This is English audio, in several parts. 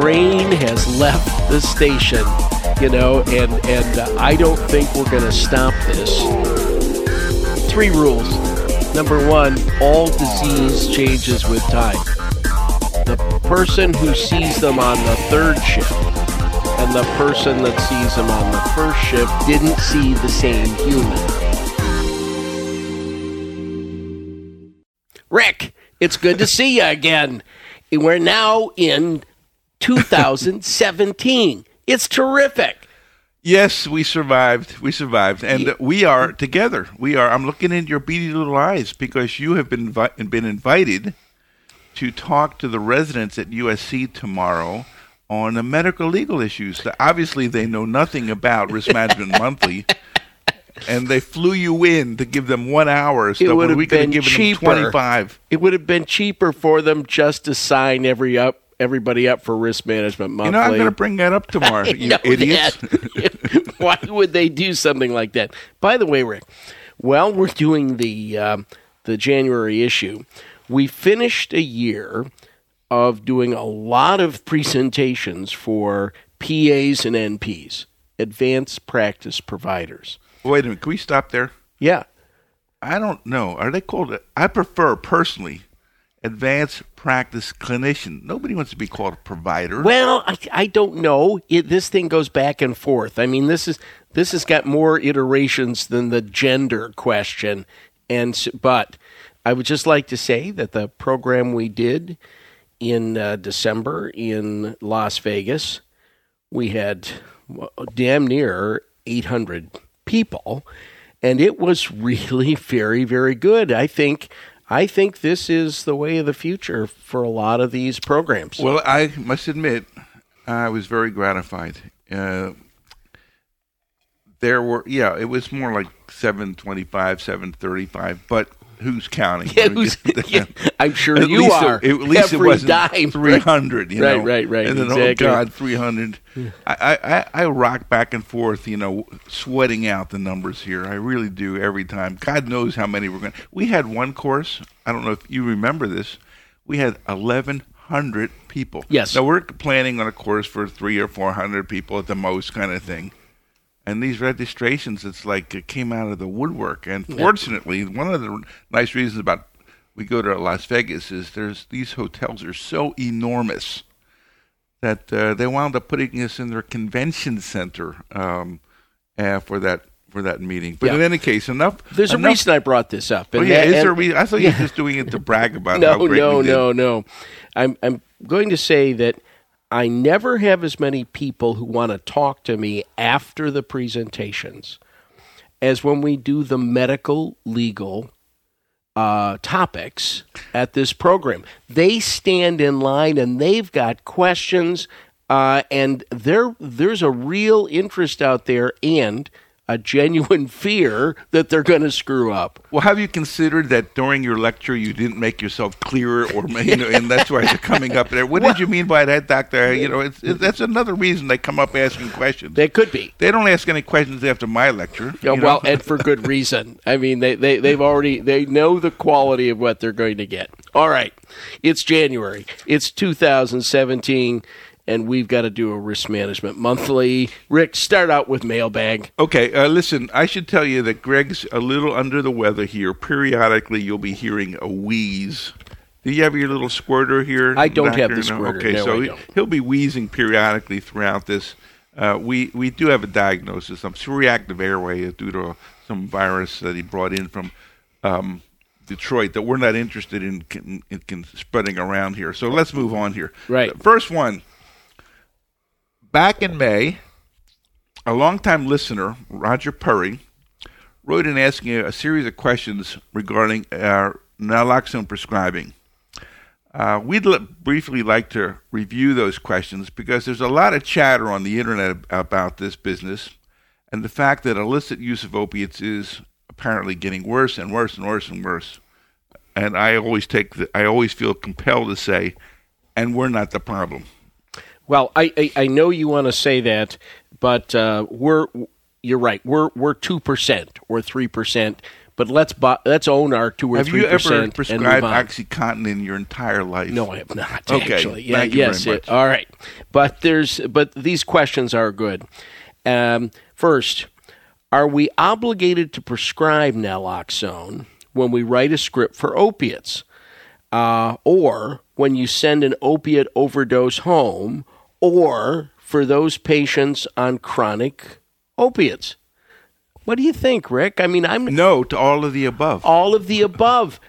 train has left the station, you know, and and uh, I don't think we're going to stop this. Three rules. Number one, all disease changes with time. The person who sees them on the third shift and the person that sees them on the first shift didn't see the same human. Rick, it's good to see you again. We're now in 2017. it's terrific. Yes, we survived. We survived, and Yeah. we are together. We are. I'm looking in your beady little eyes because you have been invi- been invited to talk to the residents at USC tomorrow on the medical legal issues. that Obviously, they know nothing about Risk Management Monthly, and they flew you in to give them one hour. So would have we been cheaper. them twenty five. It would have been cheaper for them just to sign every up everybody up for risk management monthly. You know, I'm going to bring that up tomorrow. You idiots. Why would they do something like that? By the way, Rick, while we're doing the um, the January issue, we finished a year of doing a lot of presentations for PAs and NPs, advanced practice providers. Wait a minute. Can we stop there? Yeah. I don't know. Are they called? I prefer personally advanced practice clinician. Nobody wants to be called a provider. Well, I, I don't know. It, this thing goes back and forth. I mean, this is this has got more iterations than the gender question. And but I would just like to say that the program we did in uh, December in Las Vegas, we had damn near 800 people, and it was really very very good. I think. I think this is the way of the future for a lot of these programs. Well, I must admit, I was very gratified. Uh, there were, yeah, it was more like seven twenty-five, seven thirty-five, but who's counting? Yeah, who's- yeah, I'm sure At you are. It, at least Every it wasn't dime. three hundred. You Right, know? right, right, And then oh, exactly. oh god, three hundred. I, I I rock back and forth. You know, sweating out the numbers here. I really do every time. God knows how many we're going. to We had one course. I don't know if you remember this. We had eleven hundred people. Yes. Now we're planning on a course for three or four hundred people at the most, kind of thing. And these registrations, it's like it came out of the woodwork. And fortunately, one of the nice reasons about we go to Las Vegas is there's these hotels are so enormous that uh, they wound up putting us in their convention center um, uh, for that for that meeting. But Yeah. in any case, enough. There's a reason I brought this up. Oh yeah, that- is there a reason? I thought you were just doing it to brag about how no, great no, we did. no, no. I'm I'm going to say that I never have as many people who want to talk to me after the presentations as when we do the medical legal uh, topics at this program. They stand in line and they've got questions, uh, and there there's a real interest out there and a genuine fear that they're going to screw up. Well, have you considered that during your lecture you didn't make yourself clearer, or you know, and that's why they're coming up there? What did you mean by that, Doctor? You know, it's, it, that's another reason they come up asking questions. They could be. They don't ask any questions after my lecture. Yeah, well, and for good reason. I mean, they, they, they've already, they know the quality of what they're going to get. All right. It's January. It's 2017, and we've got to do a risk management monthly. Rick, start out with mailbag. Okay, uh, listen, I should tell you that Greg's a little under the weather here. Periodically, you'll be hearing a wheeze. Do you have your little squirter here? I don't have the squirter. Okay, No, so he- he'll be wheezing periodically throughout this. Uh, we we do have a diagnosis of reactive airway due to some virus that he brought in from um, Detroit that we're not interested in, in, in spreading around here. So let's move on here. Right. The First one. Back in May, a longtime listener, Roger Purry, wrote in asking a, series of questions regarding naloxone prescribing. Uh, we'd briefly like to review those questions because there's a lot of chatter on the internet ab- about this business and the fact that illicit use of opiates is apparently getting worse and worse and worse and worse. And I always take the, I always feel compelled to say, and we're not the problem. Well, I, I, I know you want to say that, but uh, we're you're right. We're we're two percent or three percent, But let's bu- let's own our two or Have three you ever percent and move prescribed on. OxyContin in your entire life? No, I have not. Okay, Actually, yeah, thank you yes. very it- much. all right, but there's but these questions are good. Um, first, are we obligated to prescribe naloxone when we write a script for opiates, uh, or when you send an opiate overdose home, or for those patients on chronic opiates? What do you think, Rick? I mean, I'm No to all of the above. all of the above.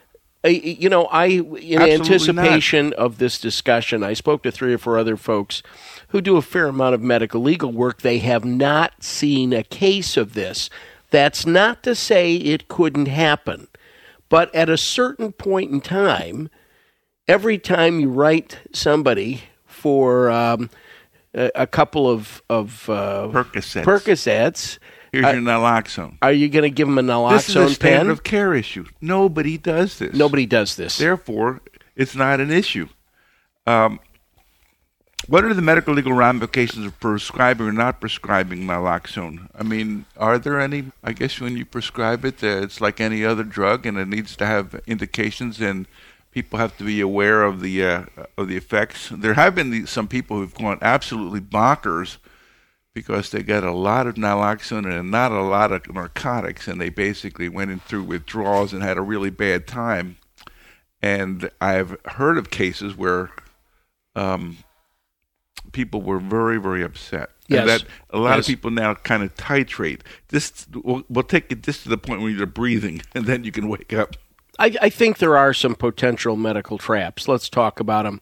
I- You know, I in Absolutely anticipation of this discussion, I spoke to three or four other folks who do a fair amount of medical legal work. They have not seen a case of this. That's not to say it couldn't happen, but at a certain point in time, every time you write somebody for um, a, a couple of of uh, Percocets. Percocets, Here's your naloxone. are you going to give him a naloxone This is a standard pen? of care issue. Nobody does this. Nobody does this. Therefore, it's not an issue. Um, what are the medical legal ramifications of prescribing or not prescribing naloxone? I mean, are there any? I guess when you prescribe it, uh, it's like any other drug, and it needs to have indications, and people have to be aware of the uh, of the effects. There have been the, some people who've gone absolutely bonkers because they got a lot of naloxone and not a lot of narcotics, and they basically went in through withdrawals and had a really bad time. And I've heard of cases where um, people were very, very upset. Yes. And that a lot Yes. of people now kind of titrate. This we'll, we'll take it just to the point where you're breathing, and then you can wake up. I, I think there are some potential medical traps. Let's talk about them.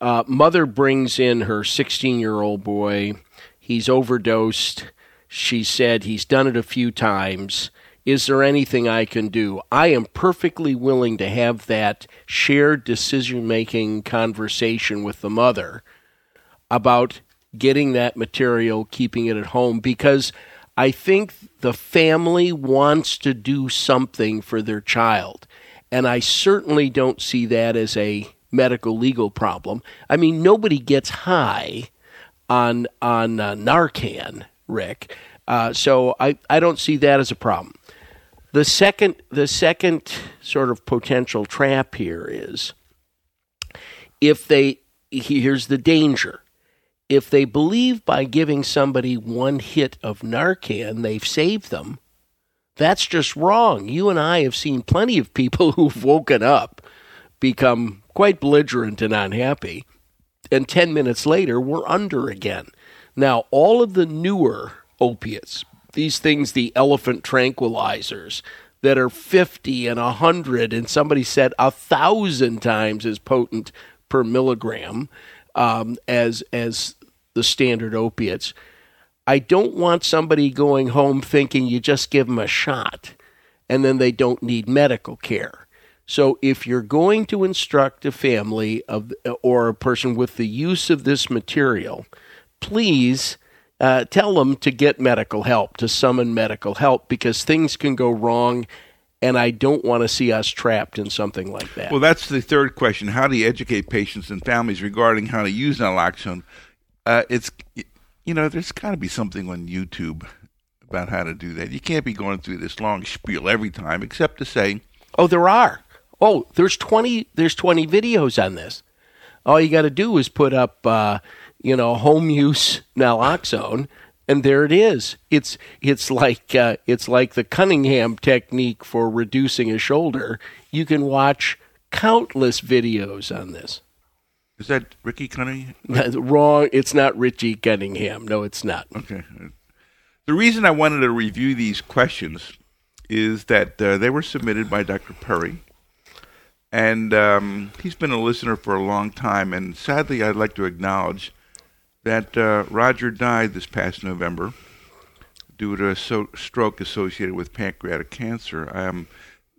Uh, mother brings in her 16 year old boy. He's overdosed. She said he's done it a few times. Is there anything I can do? I am perfectly willing to have that shared decision making conversation with the mother about getting that material, keeping it at home, because I think the family wants to do something for their child. And I certainly don't see that as a medical legal problem. I mean, nobody gets high on on uh, Narcan, Rick. Uh, so I, I don't see that as a problem. The second the second sort of potential trap here is if they here's the danger. If they believe by giving somebody one hit of Narcan they've saved them, that's just wrong. You and I have seen plenty of people who've woken up, become quite belligerent and unhappy, and 10 minutes later we're under again. Now, all of the newer opiates, these things, the elephant tranquilizers that are 50 and 100, and somebody said a thousand times as potent per milligram um, as, as the standard opiates. I don't want somebody going home thinking you just give them a shot and then they don't need medical care. So if you're going to instruct a family of or a person with the use of this material, please uh, tell them to get medical help, to summon medical help, because things can go wrong, and I don't want to see us trapped in something like that. Well, that's the third question. How do you educate patients and families regarding how to use naloxone? Uh, it's you know, there's got to be something on YouTube about how to do that. You can't be going through this long spiel every time, except to say, Oh, there are. Oh, there's twenty. There's twenty videos on this. All you got to do is put up, uh, you know, home use naloxone, and there it is. It's it's like uh, it's like the Cunningham technique for reducing a shoulder. You can watch countless videos on this. "Is that Ricky Cunningham?" Wrong. It's not Richie Cunningham. No, it's not. Okay. The reason I wanted to review these questions is that uh, they were submitted by Dr. Perry, and um, he's been a listener for a long time. And sadly, I'd like to acknowledge that uh, Roger died this past November due to a so- stroke associated with pancreatic cancer. Um,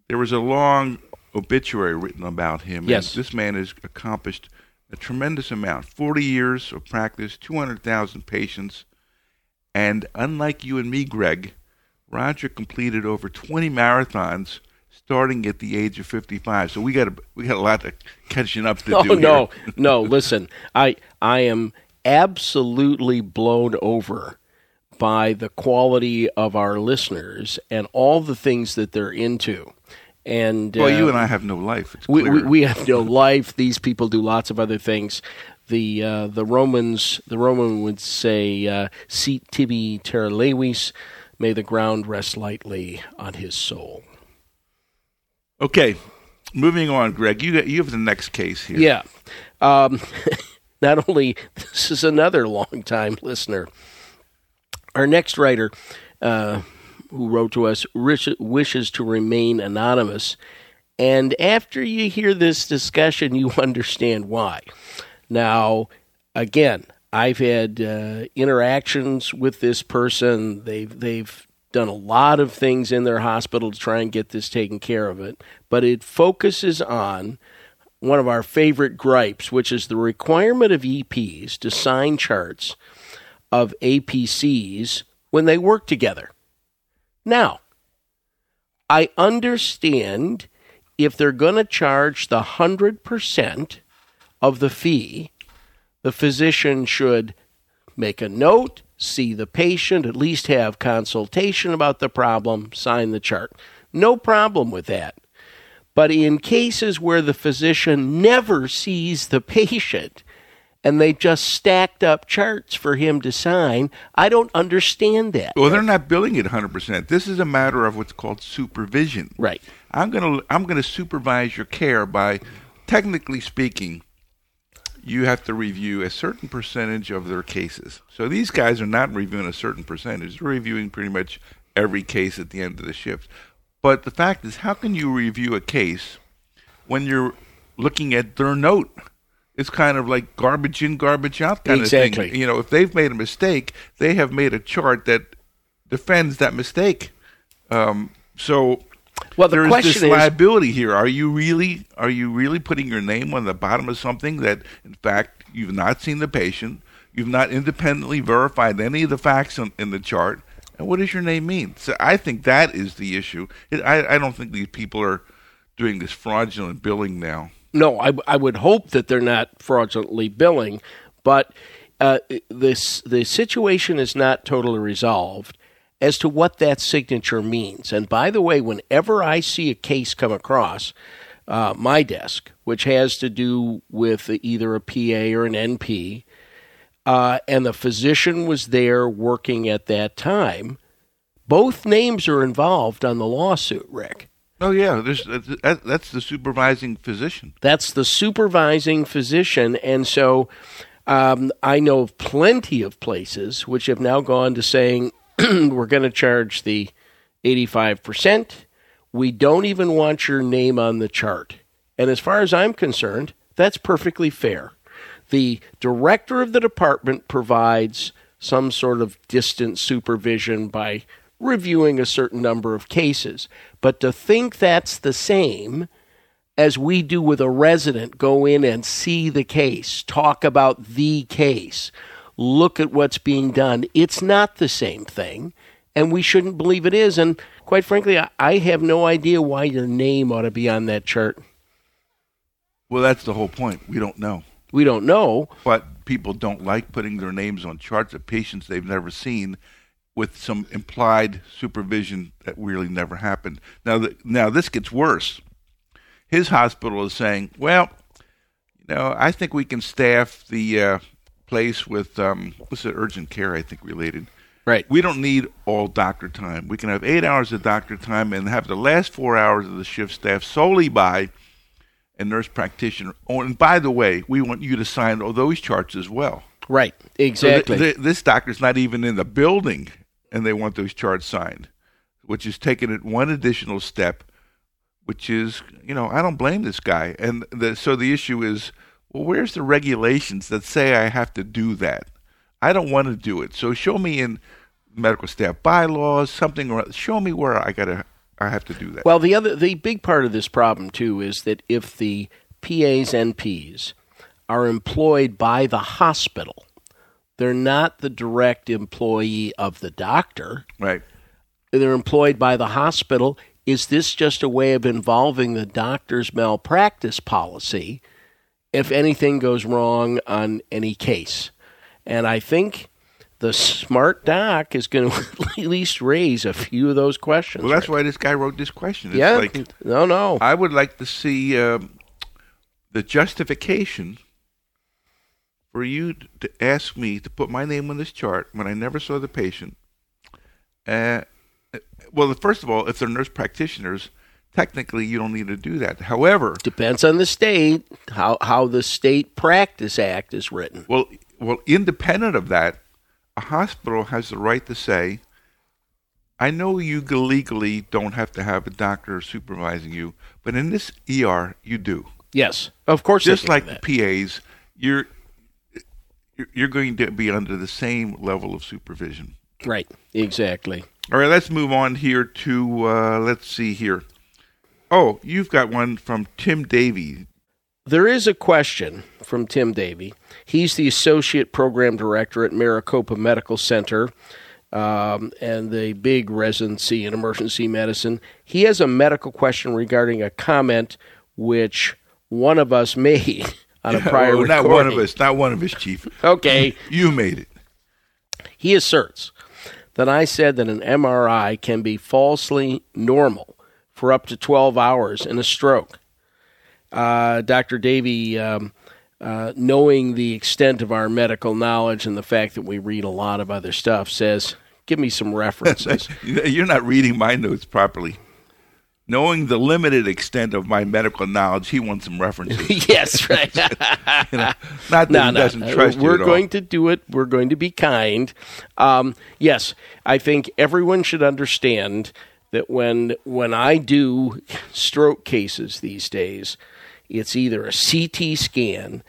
there was a long obituary written about him. Yes. And this man has accomplished a tremendous amount 40 years of practice, 200,000 patients. And unlike you and me, Greg, Roger completed over 20 marathons starting at the age of 55. So we got a, we got a lot of catching up to Oh do. no, here. no. Listen, I I am absolutely blown over by the quality of our listeners and all the things that they're into. And Well, uh, you and I have no life. It's we, clear. we, we have no life. These people do lots of other things. The uh, the Romans the Roman would say, uh, "Sit tibi terra levis," may the ground rest lightly on his soul. okay, moving on, Greg. You got, you have the next case here. Yeah. Um, not only this is another long time listener. Our next writer, uh, who wrote to us, wishes to remain anonymous, and after you hear this discussion, you understand why. Now, again, I've had uh, interactions with this person. They've they've done a lot of things in their hospital to try and get this taken care of it, but it focuses on one of our favorite gripes, which is the requirement of EPs to sign charts of APCs when they work together. Now, I understand if they're going to charge the 100% of the fee, the physician should make a note, see the patient, at least have consultation about the problem, sign the chart. No problem with that. But in cases where the physician never sees the patient and they just stacked up charts for him to sign, I don't understand that. Well, they're not billing it 100%. This is a matter of what's called supervision. Right. I'm going to I'm going to supervise your care by technically speaking you have to review a certain percentage of their cases. So these guys are not reviewing a certain percentage. They're reviewing pretty much every case at the end of the shift. But the fact is how can you review a case when you're looking at their note? It's kind of like garbage in, garbage out kind of thing. You know, if they've made a mistake, they have made a chart that defends that mistake. Um, so Well, the there's question this is liability here. Are you really are you really putting your name on the bottom of something that in fact you've not seen the patient, you've not independently verified any of the facts on, in the chart, and what does your name mean? So I think that is the issue. It, I I don't think these people are doing this fraudulent billing now. No, I, I would hope that they're not fraudulently billing, but uh, this the situation is not totally resolved as to what that signature means. And by the way, whenever I see a case come across uh, my desk, which has to do with either a PA or an NP, uh, and the physician was there working at that time, both names are involved on the lawsuit, Rick. Oh yeah, there's that's the supervising physician. That's the supervising physician. And so um, I know of plenty of places which have now gone to saying we're going to charge the 85%. We don't even want your name on the chart. And as far as I'm concerned, that's perfectly fair. The director of the department provides some sort of distant supervision by reviewing a certain number of cases. But to think that's the same as we do with a resident go in and see the case, talk about the case, look at what's being done, it's not the same thing. And we shouldn't believe it is. And quite frankly, I, have no idea why your name ought to be on that chart. Well, that's the whole point. We don't know. We don't know. but people don't like putting their names on charts of patients they've never seen with some implied supervision that really never happened. Now, the, now this gets worse. His hospital is saying, well, you know, I think we can staff the uh, place with, um, what's it, urgent care, I think, related. Right. We don't need all doctor time. We can have eight hours of doctor time and have the last four hours of the shift staffed solely by a nurse practitioner. Oh, and by the way, we want you to sign all those charts as well. Right. So th- Exactly. th- this doctor's not even in the building, and they want those charts signed, which is taking it one additional step, which is, you know, I don't blame this guy. And the, so the issue is, well, where's the regulations that say I have to do that? I don't want to do it. So show me in medical staff bylaws something, or show me where I gotta, I have to do that. Well, the other the big part of this problem too is that if the PAs and Ps are employed by the hospital, they're not the direct employee of the doctor. right. They're employed by the hospital. Is this just a way of involving the doctor's malpractice policy if anything goes wrong on any case? And I think the smart doc is going to at least raise a few of those questions. Well, that's right? why this guy wrote this question. It's yeah. like no, no. I would like to see um, the justification for you to ask me to put my name on this chart when I never saw the patient. Uh, well, first of all, if they're nurse practitioners, technically you don't need to do that. However, Depends on the state how how the state practice act is written. well, well, independent of that, a hospital has the right to say, "I know you legally don't have to have a doctor supervising you, but in this ER you do." Yes, of course. just like the PAs, you're you're- going to be under the same level of supervision. right, exactly. All right, let's move on here to uh, let's see here. Oh, you've got one from Tim Davey. There is a question from Tim Davey. He's the associate program director at Maricopa Medical Center um, and the big residency in emergency medicine. He has a medical question regarding a comment which one of us made on a prior Oh, not one of us, not one of us, Chief. Okay. You made it. He asserts that I said that an MRI can be falsely normal for up to 12 hours in a stroke. Uh, Dr. Davey, um, uh, knowing the extent of our medical knowledge and the fact that we read a lot of other stuff, says, Give me some references. You're not reading my notes properly. Knowing the limited extent of my medical knowledge, he wants some references. yes, right. You know, not that no, he no. doesn't trust you We're at all. going to do it. We're going to be kind. Um, yes, I think everyone should understand that when when I do stroke cases these days, it's either a CT scan,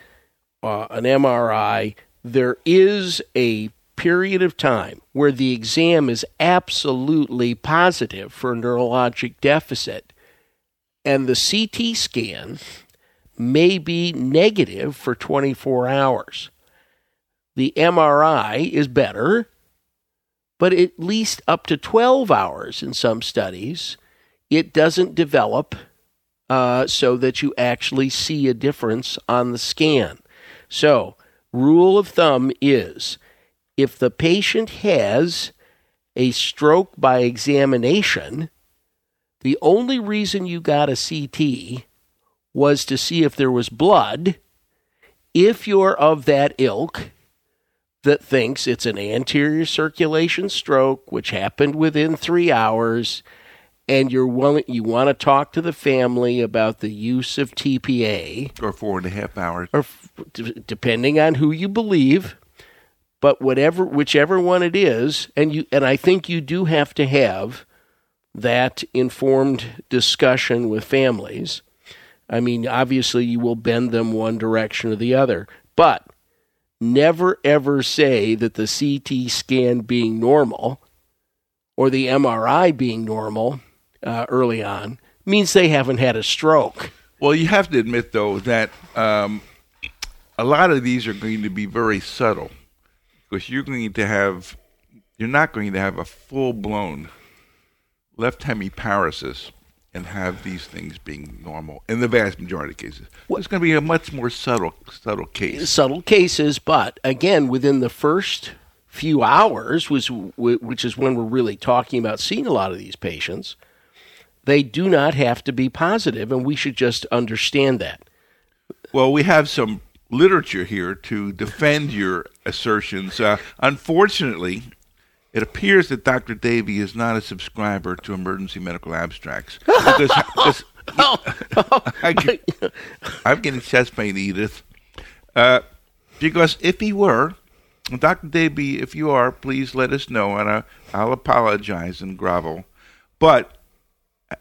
uh, an MRI. There is a period of time where the exam is absolutely positive for a neurologic deficit, and the CT scan may be negative for 24 hours. The MRI is better, but at least up to 12 hours in some studies, it doesn't develop uh, so that you actually see a difference on the scan. So, rule of thumb is if the patient has a stroke by examination, the only reason you got a CT was to see if there was blood. If you're of that ilk that thinks it's an anterior circulation stroke, which happened within three hours, and you're willing, you want to talk to the family about the use of TPA, or four and a half hours. or f- depending on who you believe, but whatever, whichever one it is, and you, and I think you do have to have that informed discussion with families. I mean, obviously, you will bend them one direction or the other, but never ever say that the CT scan being normal or the MRI being normal uh, early on means they haven't had a stroke. Well, you have to admit, though, that um, a lot of these are going to be very subtle because you're going to have, you're not going to have a full blown left hemiparesis and have these things being normal in the vast majority of cases. Well, It's going to be a much more subtle, subtle case. subtle cases, but again, within the first few hours, was which is when we're really talking about seeing a lot of these patients. They do not have to be positive, and we should just understand that. Well, we have some literature here to defend your assertions. Uh, unfortunately, it appears that Dr. Davey is not a subscriber to Emergency Medical Abstracts. because, because I I'm getting chest pain, Edith. Uh, because if he were, Dr. Davey, if you are, please let us know, and I, I'll apologize and grovel. But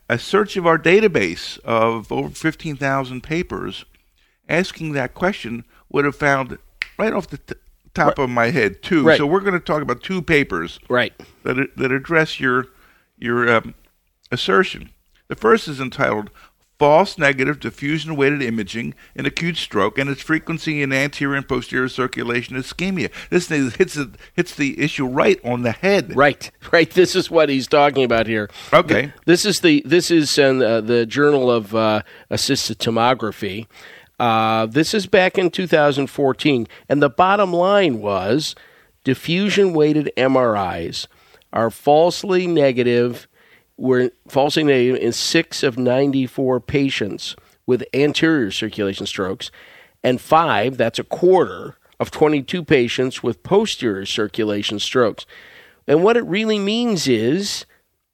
a search of our database of over 15,000 papers asking that question would have found right off the t- top of my head too. Right. So we're going to talk about two papers Right. that that address your your um, assertion. The first is entitled "False Negative Diffusion Weighted Imaging in Acute Stroke and Its Frequency in Anterior and Posterior Circulation Ischemia." This thing hits the, hits the issue right on the head. Right, right. This is what he's talking about here. Okay. This is the this is in uh, the Journal of uh, Assisted Tomography. Uh, this is back in 2014, and the bottom line was diffusion weighted MRIs are falsely negative. Were falsely negative in six of 94 patients with anterior circulation strokes, and five, that's a quarter, of 22 patients with posterior circulation strokes. And what it really means is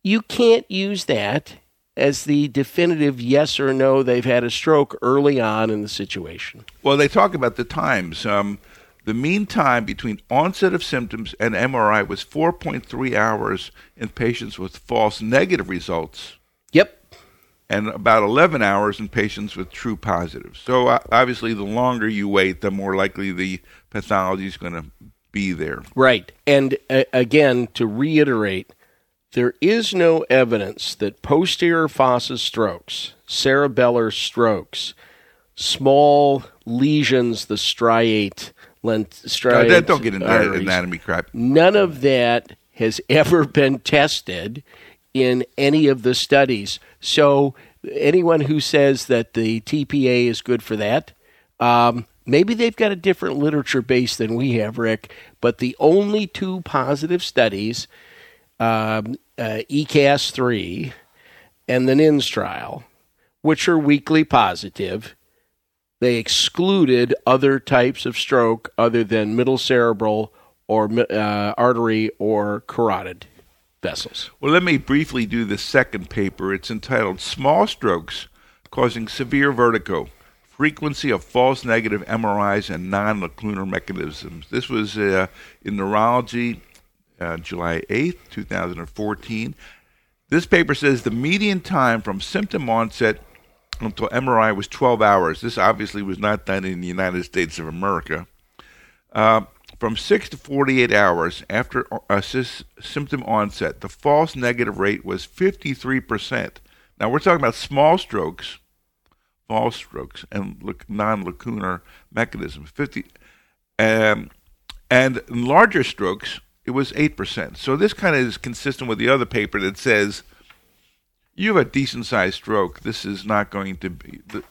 you can't use that as the definitive yes or no they've had a stroke early on in the situation. Well, they talk about the times. Um, the mean time between onset of symptoms and MRI was 4.3 hours in patients with false negative results. Yep. And about 11 hours in patients with true positives. So uh, obviously, the longer you wait, the more likely the pathology is going to be there. Right. And uh, again, to reiterate, there is no evidence that posterior fossa strokes, cerebellar strokes, small lesions, the striate, lent, striate Uh, don't get into that arteries, anatomy crap. None of that has ever been tested in any of the studies. So anyone who says that the TPA is good for that, um, maybe they've got a different literature base than we have, Rick. But the only two positive studies, um, uh, ECASS three and the NINDS trial, which are weakly positive, they excluded other types of stroke other than middle cerebral or uh, artery or carotid vessels. Well, let me briefly do the second paper. It's entitled Small Strokes Causing Severe Vertigo Frequency of False Negative MRIs and Non Lacunar Mechanisms. This was uh, in Neurology, uh, July 8th, 2014. This paper says the median time from symptom onset until MRI was 12 hours. This obviously was not done in the United States of America. Uh, from 6 to 48 hours after a symptom onset, the false negative rate was 53%. Now we're talking about small strokes, false strokes, and non-lacunar mechanisms. 50, um, and larger strokes, it was 8%. So this kind of is consistent with the other paper that says you have a decent sized stroke. This is not going to be. The,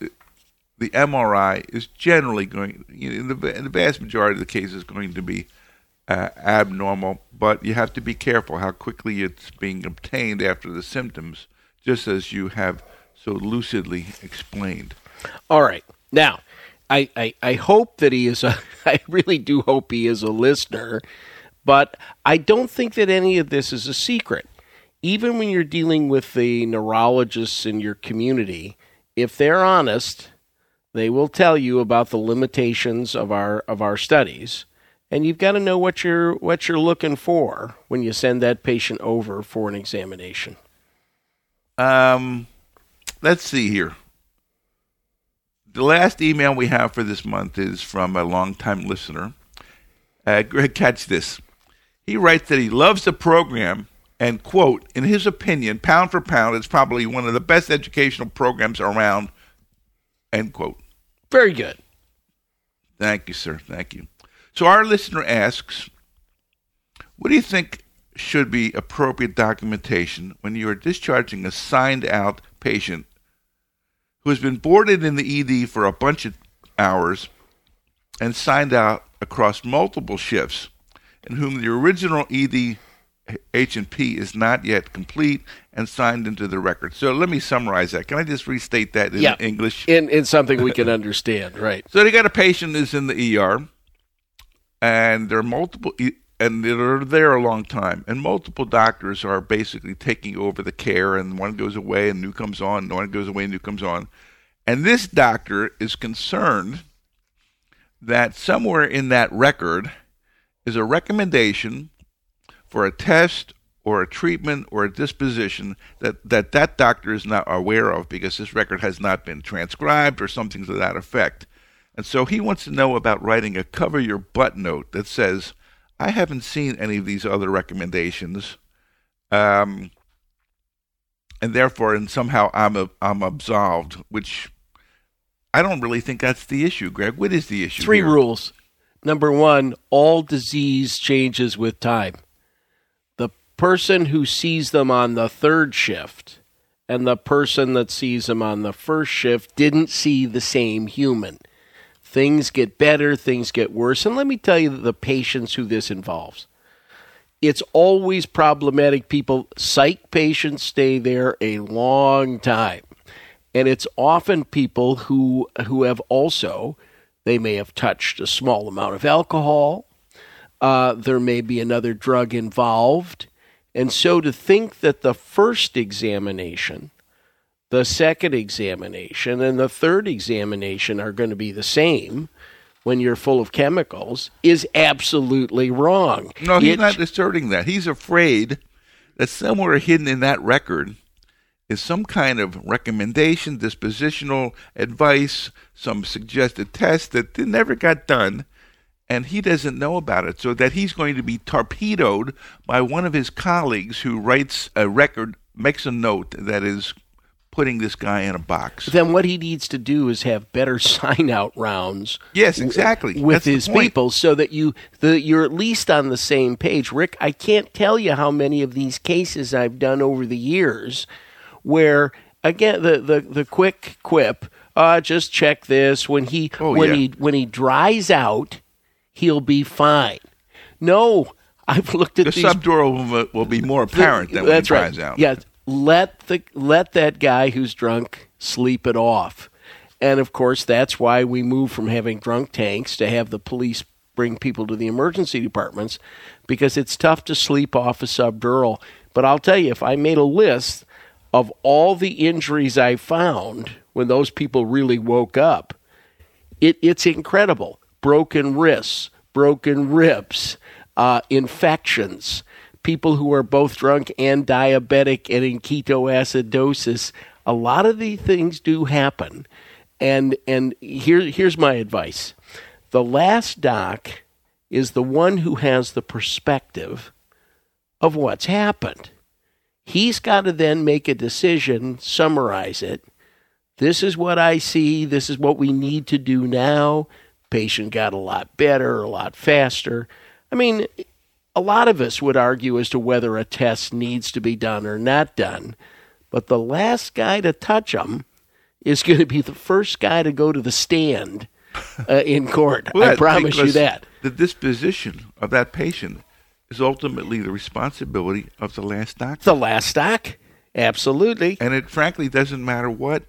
the MRI is generally going, you know, in, the, in the vast majority of the cases, going to be uh, abnormal, but you have to be careful how quickly it's being obtained after the symptoms, just as you have so lucidly explained. All right. Now, I, I, I hope that he is a, I really do hope he is a listener, but I don't think that any of this is a secret. Even when you're dealing with the neurologists in your community, if they're honest, they will tell you about the limitations of our of our studies, and you've got to know what you're what you're looking for when you send that patient over for an examination. Um, let's see here. The last email we have for this month is from a longtime listener. Uh, Greg, catch this. He writes that he loves the program and quote in his opinion pound for pound it's probably one of the best educational programs around end quote very good. Thank you, sir. Thank you. So our listener asks, what do you think should be appropriate documentation when you are discharging a signed out patient who has been boarded in the ED for a bunch of hours and signed out across multiple shifts and whom the original ED H&P is not yet complete and signed into the record. So let me summarize that. Can I just restate that in yeah, English? In, in something we can understand, right. So they got a patient who's in the ER, and there are multiple, and they're there a long time, and multiple doctors are basically taking over the care, and one goes away and new comes on, and one goes away and new comes on. And this doctor is concerned that somewhere in that record is a recommendation for a test or a treatment or a disposition that, that that doctor is not aware of because this record has not been transcribed or something to that effect. And so he wants to know about writing a cover your butt note that says, I haven't seen any of these other recommendations. Um, and therefore, and somehow I'm a, I'm absolved, which I don't really think that's the issue, Greg. What is the issue? Three here? rules. Number one, all disease changes with time The person who sees them on the third shift and the person that sees them on the first shift didn't see the same human. things get better, things get worse. And let me tell you the patients who this involves. It's always problematic. People, psych patients stay there a long time. And it's often people who who have also they may have touched a small amount of alcohol. Uh, there may be another drug involved. And so to think that the first examination, the second examination, and the third examination are going to be the same when you're full of chemicals is absolutely wrong. No, he's It- not asserting that. He's afraid that somewhere hidden in that record is some kind of recommendation, dispositional advice, some suggested test that never got done, and he doesn't know about it. So that he's going to be torpedoed by one of his colleagues who writes a record, makes a note that is putting this guy in a box. then what he needs to do is have better sign out rounds Yes, exactly. with That's his people so that you the you're at least on the same page rick i can't tell you how many of these cases i've done over the years where again the the, the quick quip uh just check this when he Oh, when yeah. he when he dries out he'll be fine no i've looked at The these subdural will, will be more apparent than when that's it dries right. out. Yeah, let the let that guy who's drunk sleep it off. And of course, that's why we move from having drunk tanks to have the police bring people to the emergency departments because it's tough to sleep off a subdural. But I'll tell you, if I made a list of all the injuries I found when those people really woke up, it, it's incredible. Broken wrists, broken ribs, uh, infections, people who are both drunk and diabetic and in ketoacidosis. A lot of these things do happen. And and here here's my advice. The last doc is the one who has the perspective of what's happened. He's got to then make a decision, summarize it, this is what I see. This is what we need to do now. Patient got a lot better, a lot faster. I mean, a lot of us would argue as to whether a test needs to be done or not done. But the last guy to touch them is going to be the first guy to go to the stand uh, in court. Well, I promise you that. The disposition of that patient is ultimately the responsibility of the last doctor. The last doc? Absolutely. And it frankly doesn't matter what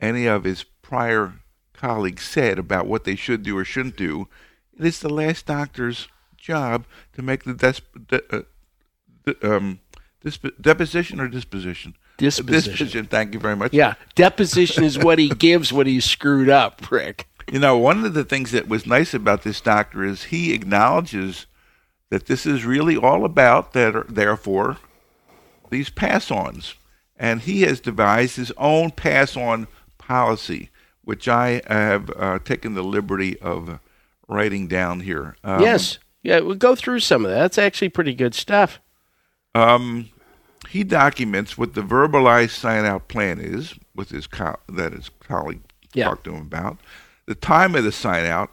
any of his prior colleagues said about what they should do or shouldn't do. It is the last doctor's job to make the des- de- uh, de- um, disp- deposition or disposition. Disposition. Thank you very much. Yeah. Deposition is what he gives when he's screwed up, Rick. You know, one of the things that was nice about this doctor is he acknowledges that this is really all about that. Therefore, these pass-ons, and he has devised his own pass-on policy, which I have uh, taken the liberty of writing down here. Um, yes. Yeah, we'll go through some of that. That's actually pretty good stuff. Um, he documents what the verbalized sign-out plan is with his co- that his colleague Yeah. talked to him about, the time of the sign-out,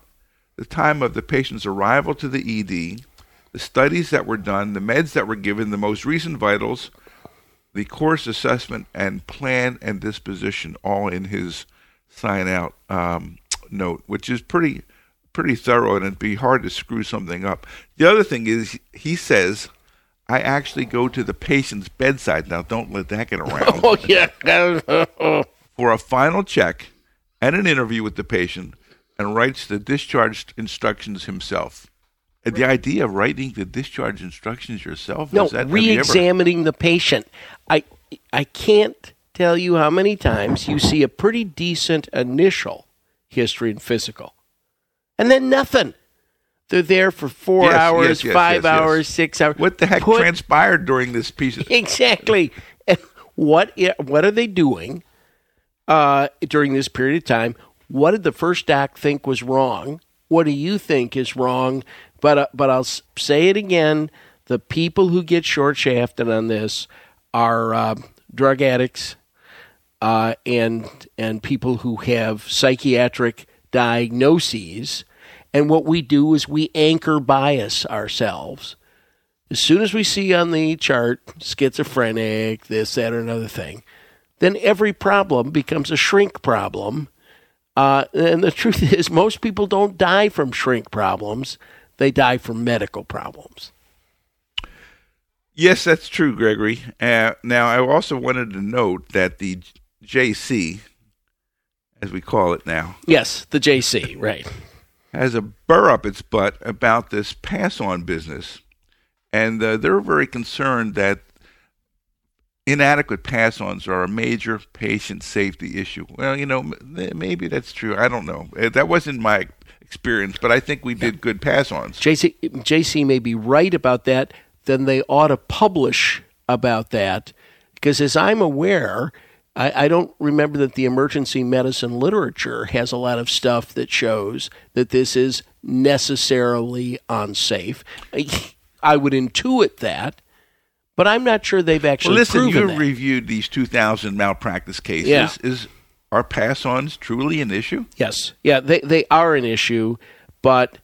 the time of the patient's arrival to the ED, the studies that were done, the meds that were given, the most recent vitals, the course assessment and plan and disposition, all in his sign-out um, note, which is pretty pretty thorough, and it'd be hard to screw something up. The other thing is, he says. I actually go to the patient's bedside. Now, don't let that get around. Oh, yeah. for a final check and an interview with the patient and writes the discharge instructions himself. And the idea of writing the discharge instructions yourself No, is that you ever- re-examining the patient. I I can't tell you how many times you see a pretty decent initial history and physical, and then nothing. They're there for four Yes, hours, yes, yes, five hours, six hours. what the heck Put- transpired during this piece of exactly. And what what are they doing uh, during this period of time? What did the first doc think was wrong? What do you think is wrong? But uh, but I'll say it again: the people who get short shafted on this are uh, drug addicts uh, and and people who have psychiatric diagnoses. And what we do is we anchor bias ourselves. As soon as we see on the chart schizophrenic, this, that, or another thing, then every problem becomes a shrink problem. Uh, and the truth is, most people don't die from shrink problems; they die from medical problems. Yes, that's true, Gregory. Uh, now, I also wanted to note that the JC, as we call it now, Yes, the JC, right? has a burr up its butt about this pass on business. And uh, they're very concerned that inadequate pass ons are a major patient safety issue. Well, you know, maybe that's true. I don't know. Uh, That wasn't my experience, but I think we did good pass ons. JC, JC may be right about that, then they ought to publish about that. Because as I'm aware, I, I don't remember that the emergency medicine literature has a lot of stuff that shows that this is necessarily unsafe. I, I would intuit that, but I'm not sure they've Well, actually listen, proven you that. reviewed these 2,000 malpractice cases. Yeah. Is Are pass ons truly an issue? Yes, yeah, they they are an issue, but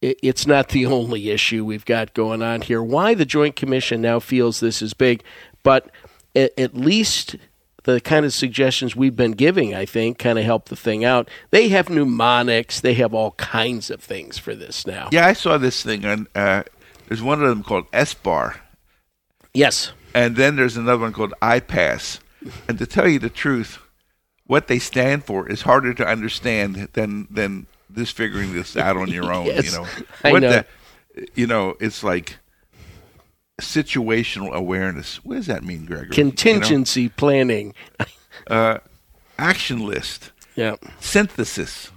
it's not the only issue we've got going on here. Why the Joint Commission now feels this is big, but at, at least the kind of suggestions we've been giving, I think, kind of help the thing out. They have mnemonics, they have all kinds of things for this now. Yeah, I saw this thing on. Uh, there's one of them called SBAR. Yes, and then there's another one called I-PASS. And to tell you the truth, what they stand for is harder to understand than than this figuring this out on your own. Yes, you know, I what know. The, you know, it's like situational awareness. What does that mean, Gregory? contingency planning. You know? action list, Yeah. synthesis.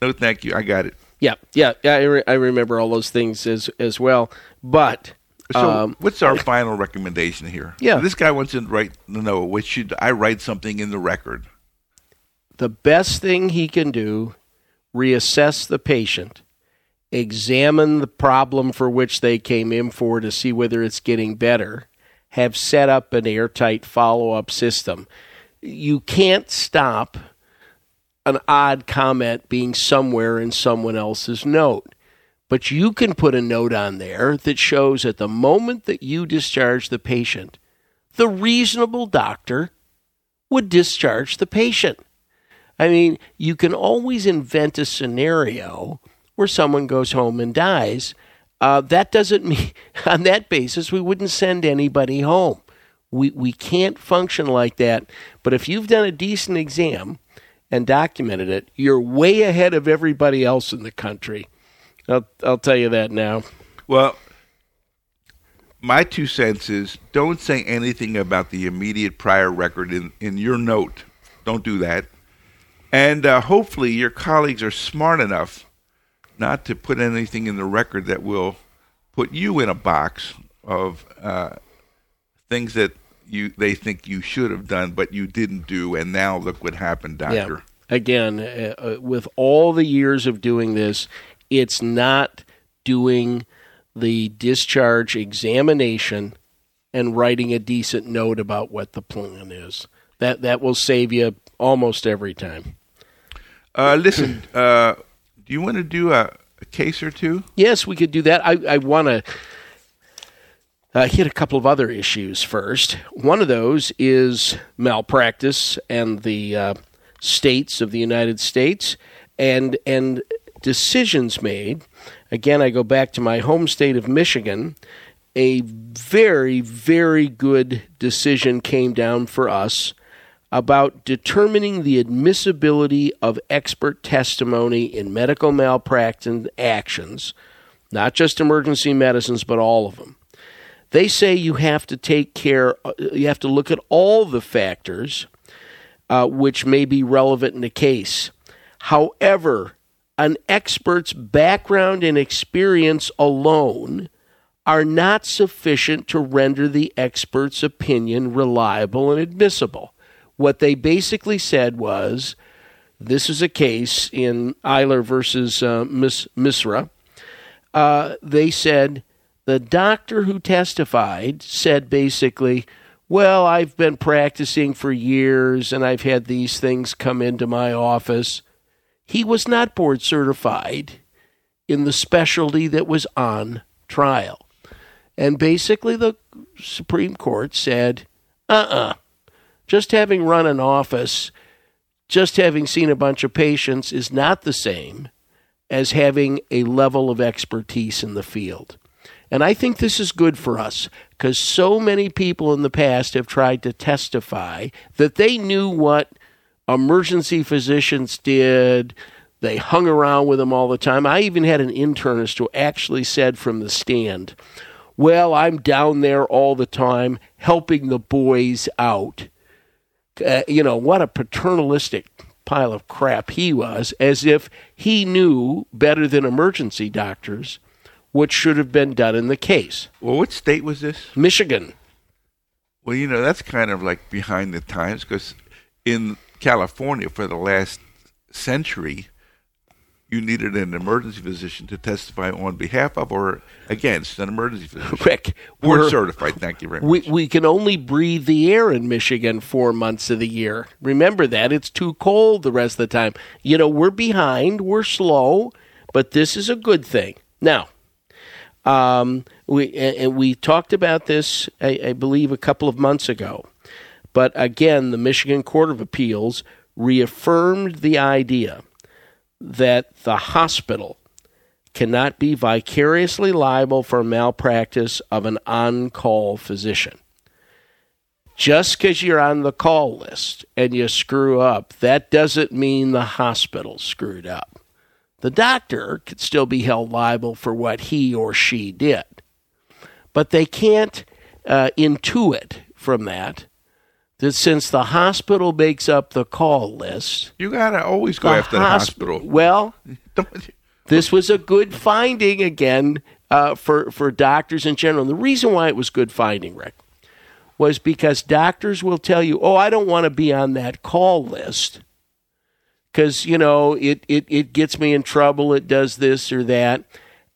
No, thank you. I got it. Yeah, yeah, yeah. I, re- I remember all those things as as well. But So, um, what's our final recommendation here? Yeah. this guy wants to write. No, what should I write something in the record? The best thing he can do reassess the patient examine the problem for which they came in for to see whether it's getting better have set up an airtight follow-up system. You can't stop an odd comment being somewhere in someone else's note. But you can put a note on there that shows at the moment that you discharge the patient the reasonable doctor would discharge the patient I mean, you can always invent a scenario where someone goes home and dies. Uh, that doesn't mean, on that basis, we wouldn't send anybody home. We, we can't function like that. But if you've done a decent exam and documented it, you're way ahead of everybody else in the country. I'll, I'll tell you that now. Well, my two cents is don't say anything about the immediate prior record in, in your note. Don't do that. And uh, hopefully, your colleagues are smart enough not to put anything in the record that will put you in a box of uh, things that you they think you should have done, but you didn't do. And now look what happened, doctor. Again, uh, uh, with all the years of doing this, it's not doing the discharge examination and writing a decent note about what the plan is. That that will save you almost every time. Uh, listen, uh, do you want to do a, a case or two? Yes, we could do that. I, I want to uh, hit a couple of other issues first. One of those is malpractice and the uh, states of the United States and and decisions made. Again, I go back to my home state of Michigan. A very very good decision came down for us about determining the admissibility of expert testimony in medical malpractice actions, not just emergency medicines, but all of them. They say you have to take care, uh, you have to look at all the factors uh, which may be relevant in a case. However, an expert's background and experience alone are not sufficient to render the expert's opinion reliable and admissible. What they basically said was this is a case in Elher versus uh, Miss Misra. Uh, they said the doctor who testified said basically, Well, I've been practicing for years and I've had these things come into my office. He was not board certified in the specialty that was on trial. And basically, the Supreme Court said, uh uh just having run an office just having seen a bunch of patients is not the same as having a level of expertise in the field. And I think this is good for us because so many people in the past have tried to testify that they knew what emergency physicians did. They hung around with them all the time. I even had an internist who actually said from the stand, Well, I'm down there all the time helping the boys out. Uh, you know, what a paternalistic pile of crap he was, as if he knew better than emergency doctors what should have been done in the case. Well, what state was this? Michigan. Well, you know, that's kind of like behind the times because in California for the last century, you needed an emergency physician to testify on behalf of or against an emergency physician. Rick, Board we're- certified. Thank you very much. We, we can only breathe the air in Michigan four months of the year. Remember that. It's too cold the rest of the time. You know, we're behind, we're slow, but this is a good thing. Now, um, we and and we talked about this, I, I believe, a couple of months ago. But again, the Michigan Court of Appeals reaffirmed the idea that the hospital cannot be vicariously liable for malpractice of an on call physician. Just because you're on the call list and you screw up, that doesn't mean the hospital screwed up. The doctor could still be held liable for what he or she did. But they can't uh, intuit from that that since the hospital makes up the call list, you gotta always go the after the hospital. Well, this was a good finding again uh, for for doctors in general. And the reason why it was good finding, Rick, was because doctors will tell you, "Oh, I don't want to be on that call list because you know it, it it gets me in trouble. It does this or that."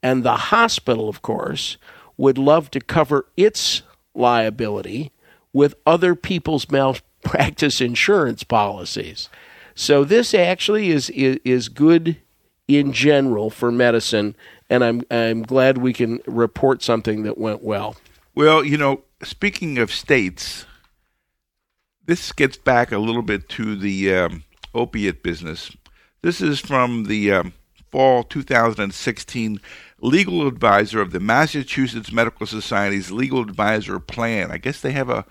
And the hospital, of course, would love to cover its liability with other people's malpractice insurance policies. So this actually is is, is good in general for medicine, and I'm I'm glad we can report something that went well. Well, you know, speaking of states, this gets back a little bit to the um, opiate business. This is from the um, fall 2016 legal advisor of the Massachusetts Medical Society's legal advisor plan. I guess they have a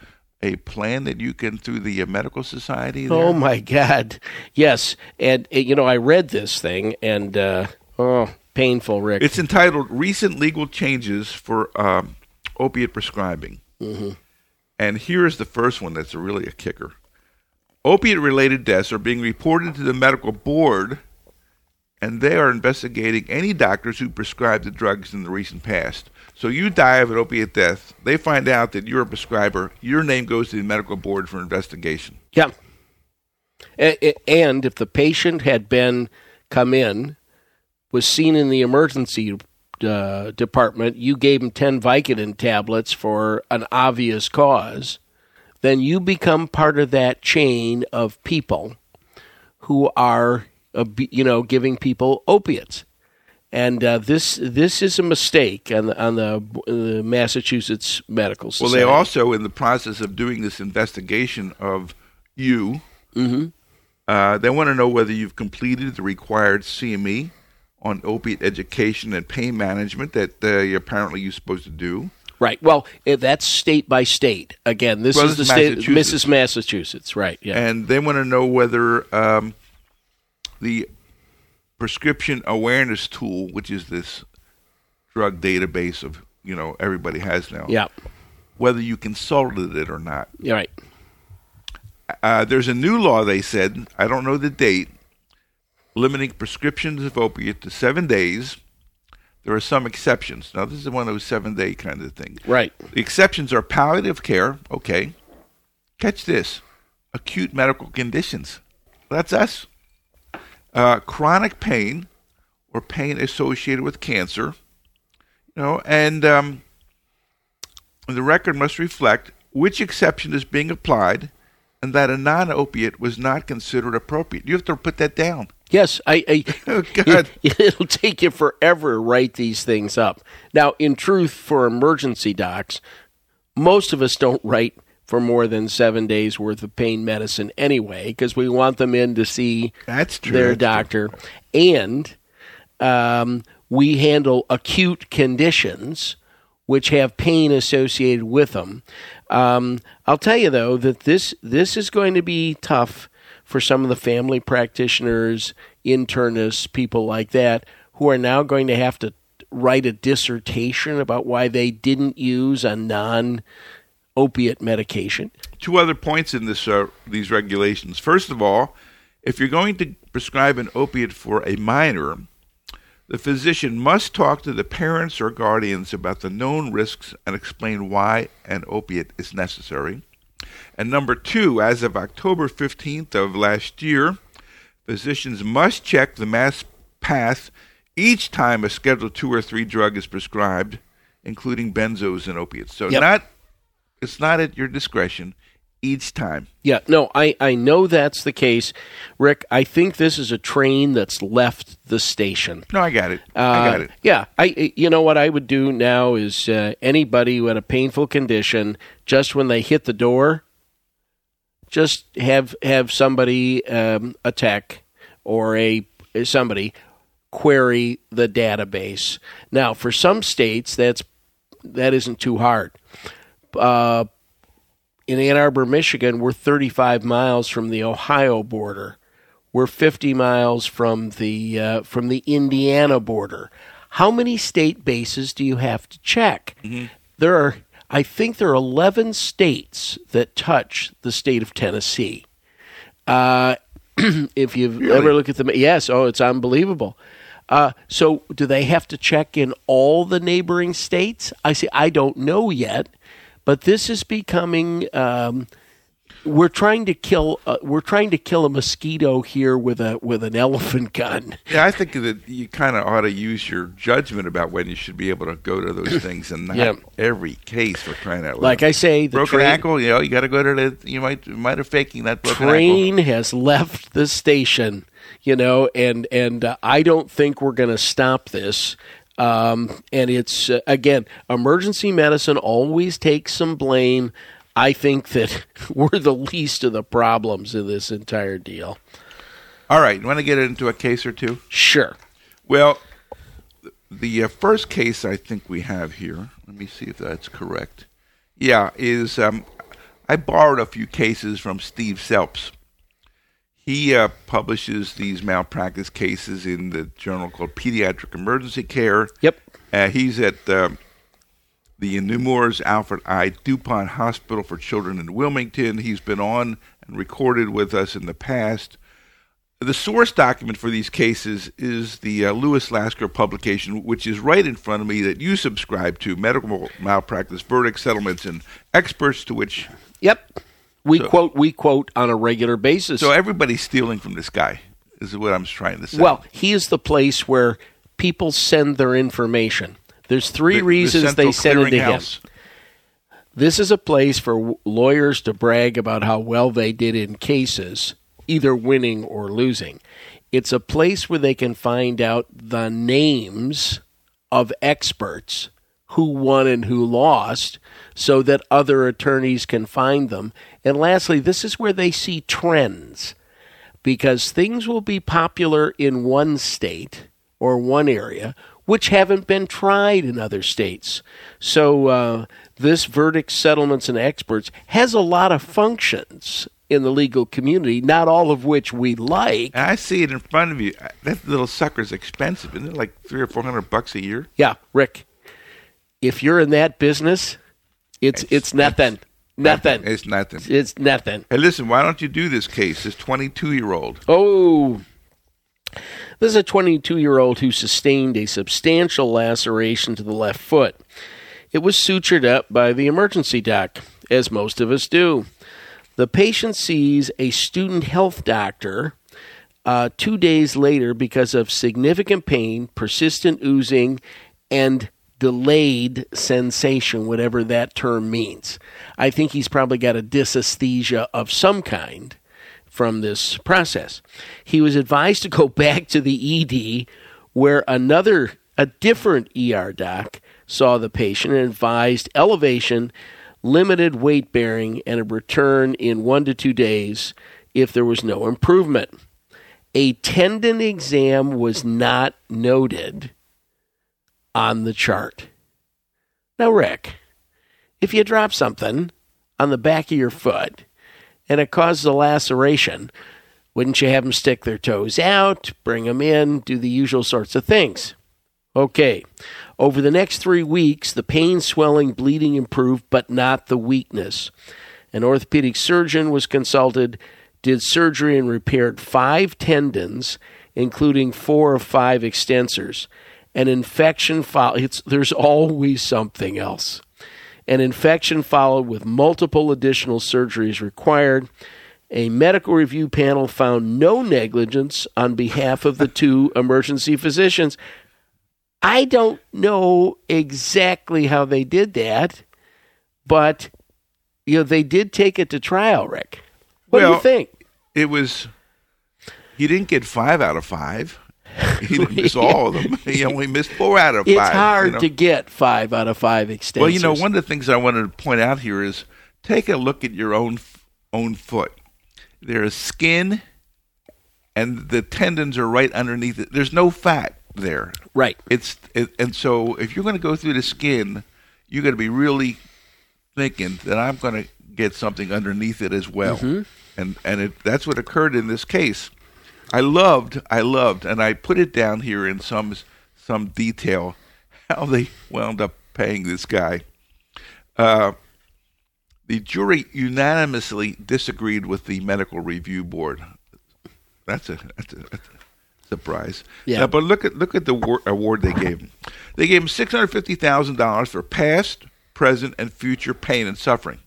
a plan that you can through the uh, medical society. There. Oh my God! Yes, and uh, you know I read this thing, and uh, oh, painful, Rick. It's entitled "Recent Legal Changes for um, Opiate Prescribing," and here is the first one that's really a kicker. Opiate-related deaths are being reported to the medical board, and they are investigating any doctors who prescribed the drugs in the recent past. So you die of an opiate death, they find out that you're a prescriber. Your name goes to the medical board for investigation. Yeah. And if the patient had been come in, was seen in the emergency uh, department, you gave him 10 Vicodin tablets for an obvious cause, then you become part of that chain of people who are, uh, you know, giving people opiates. And uh, this this is a mistake on the, on the uh, Massachusetts Medical Well, they also, in the process of doing this investigation of you, uh, they want to know whether you've completed the required CME on opiate education and pain management that uh, apparently you're supposed to do. Right. Well, eh, that's state by state. Again, this Well, is the this is state. Massachusetts. Mrs. Massachusetts. Right. Yeah. And they want to know whether um, the prescription awareness tool, which is this drug database of you know everybody has now, yeah. whether you consulted it or not. You're right. Uh, there's a new law, they said, I don't know the date, limiting prescriptions of opiate to seven days. There are some exceptions. Now, this is one of those seven day kind of things. Right. The exceptions are palliative care. Okay. Catch this acute medical conditions. That's us. Uh, chronic pain or pain associated with cancer. You know, and um, the record must reflect which exception is being applied and that a non opiate was not considered appropriate. You have to put that down. Yes. I. I Oh, God. It, it'll take you forever to write these things up. Now, in truth, for emergency docs, most of us don't write for more than seven days worth of pain medicine anyway, because we want them in to see That's true. their That's true. doctor. And um, we handle acute conditions which have pain associated with them. Um, I'll tell you though that this this is going to be tough for some of the family practitioners, internists, people like that, who are now going to have to write a dissertation about why they didn't use a non opiate medication. two other points in this uh, these regulations. First of all, if you're going to prescribe an opiate for a minor, the physician must talk to the parents or guardians about the known risks and explain why an opiate is necessary. And number two, as of October 15th of last year, physicians must check the mass path each time a Schedule 2 or 3 drug is prescribed, including benzos and opiates. So Yep. not it's not at your discretion each time. Yeah, no, I, I know that's the case. Rick, I think this is a train that's left the station. No, I got it. I Uh, got it. Yeah, I you know what I would do now is uh, anybody who had a painful condition, just when they hit the door, just have have somebody um, a tech or a somebody query the database. Now, for some states, that's that isn't too hard. Uh, in Ann Arbor, Michigan, we're 35 miles from the Ohio border. We're 50 miles from the uh, from the Indiana border. How many state bases do you have to check? There are, I think, there are 11 states that touch the state of Tennessee. Uh, if you've ever looked at them, yes, oh, it's unbelievable. Uh, so, do they have to check in all the neighboring states? I say I don't know yet, but this is becoming. Um, we're trying to kill. Uh, we're trying to kill a mosquito here with a with an elephant gun. Yeah, I think that you kind of ought to use your judgment about when you should be able to go to those things, and not Yeah. every case for crying out. Like I say, the broken train, ankle, you know, you got to go to the. You might you might have faking that broken ankle. train has left the station. You know, and and uh, I don't think we're going to stop this. Um, and it's uh, again, emergency medicine always takes some blame. I think that we're the least of the problems in this entire deal. All right, you want to get into a case or two? Sure. Well, the uh, first case I think we have here. Let me see if that's correct. Yeah, is um, I borrowed a few cases from Steve Selbst. He uh, publishes these malpractice cases in the journal called Pediatric Emergency Care. Yep. Uh, he's at um the Nemours Alfred I. DuPont Hospital for Children in Wilmington. He's been on and recorded with us in the past. The source document for these cases is the uh, Lewis Laska publication, which is right in front of me that you subscribe to Medical Malpractice Verdicts, Settlements, and Experts, to which. Yep. We So- quote we quote on a regular basis. So everybody's stealing from this guy, is what I'm trying to say. Well, he is the place where people send their information. There's three The- the reasons they send it to him. This is a place for lawyers to brag about how well they did in cases, either winning or losing. It's a place where they can find out the names of experts who won and who lost so that other attorneys can find them. And lastly, this is where they see trends because things will be popular in one state or one area which haven't been tried in other states. So uh, this verdict settlements and experts has a lot of functions in the legal community, not all of which we like. I see it in front of you. That little sucker's expensive. Isn't it like three or four hundred bucks a year? Yeah, Rick, if you're in that business, it's it's, It's- nothing. Nothing. It's nothing. It's nothing. Hey, listen, why don't you do this case? This 22 year old. Oh, this is a 22 year old who sustained a substantial laceration to the left foot. It was sutured up by the emergency doc, as most of us do. The patient sees a student health doctor uh, two days later because of significant pain, persistent oozing, and delayed sensation, whatever that term means. I think he's probably got a dysesthesia of some kind from this process. He was advised to go back to the ED where another, a different ER doc saw the patient and advised elevation, limited weight bearing, and a return in one to two days if there was no improvement. A tendon exam was not noted on the chart. Now, Rick, if you drop something on the back of your foot and it causes a laceration, wouldn't you have them stick their toes out, bring them in, do the usual sorts of things? Okay. Over the next three weeks, the pain, swelling, bleeding improved, but not the weakness. An orthopedic surgeon was consulted, did surgery, and repaired five tendons, including four of five extensors. An infection followed. There's always something else. An infection followed with multiple additional surgeries required. A medical review panel found no negligence on behalf of the two emergency physicians. I don't know exactly how they did that, but you know they did take it to trial, Rick. What Well, do you think? It was. He didn't get five out of five. He didn't miss all of them. He only missed four out of It's five. hard you know. to get five out of five extensors. Well, you know, one of the things I wanted to point out here is take a look at your own own foot. There is skin, and the tendons are right underneath it. There's no fat there. right. It's it, and so if you're going to go through the skin, you got to be really thinking that I'm going to get something underneath it as well. Mm-hmm. And and it, that's what occurred in this case. I loved, I loved, and I put it down here in some some detail how they wound up paying this guy. Uh, the jury unanimously disagreed with the medical review board. That's a that's a, that's a surprise. Yeah. Uh, but look at look at the war- award they gave him. They gave him six hundred fifty thousand dollars for past, present, and future pain and suffering.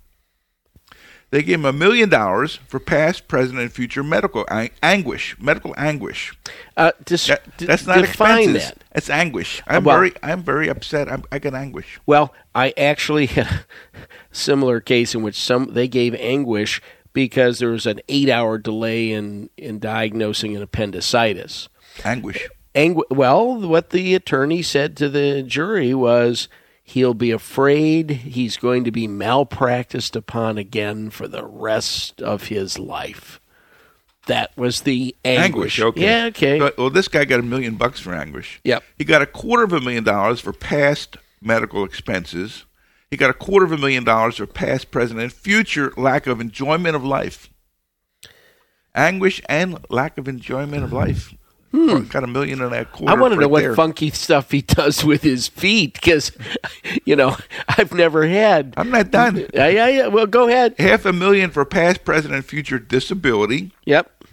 They gave him a million dollars for past, present, and future medical ang- anguish, medical anguish. Uh, dis- That- that's not define expenses. that. It's anguish. I'm Well- very, I'm very upset. I'm, I get anguish. Well, I actually had a similar case in which some they gave anguish because there was an eight-hour delay in in diagnosing an appendicitis. Anguish. Angu- well, what the attorney said to the jury was he'll be afraid he's going to be malpracticed upon again for the rest of his life. That was the anguish. Anguish. Okay. Yeah. Okay. But- well, this guy got a million bucks for anguish. Yep. He got a quarter of a million dollars for past medical expenses. He got a quarter of a million dollars for past, present, and future lack of enjoyment of life. Anguish and lack of enjoyment of life. Got a million and a quarter. Hmm. I want to right know what funky stuff he does with his feet because, you know, I've never had. I'm not done. Yeah, yeah, yeah. Well, go ahead. Half a million for past, present, and future disability. Yep.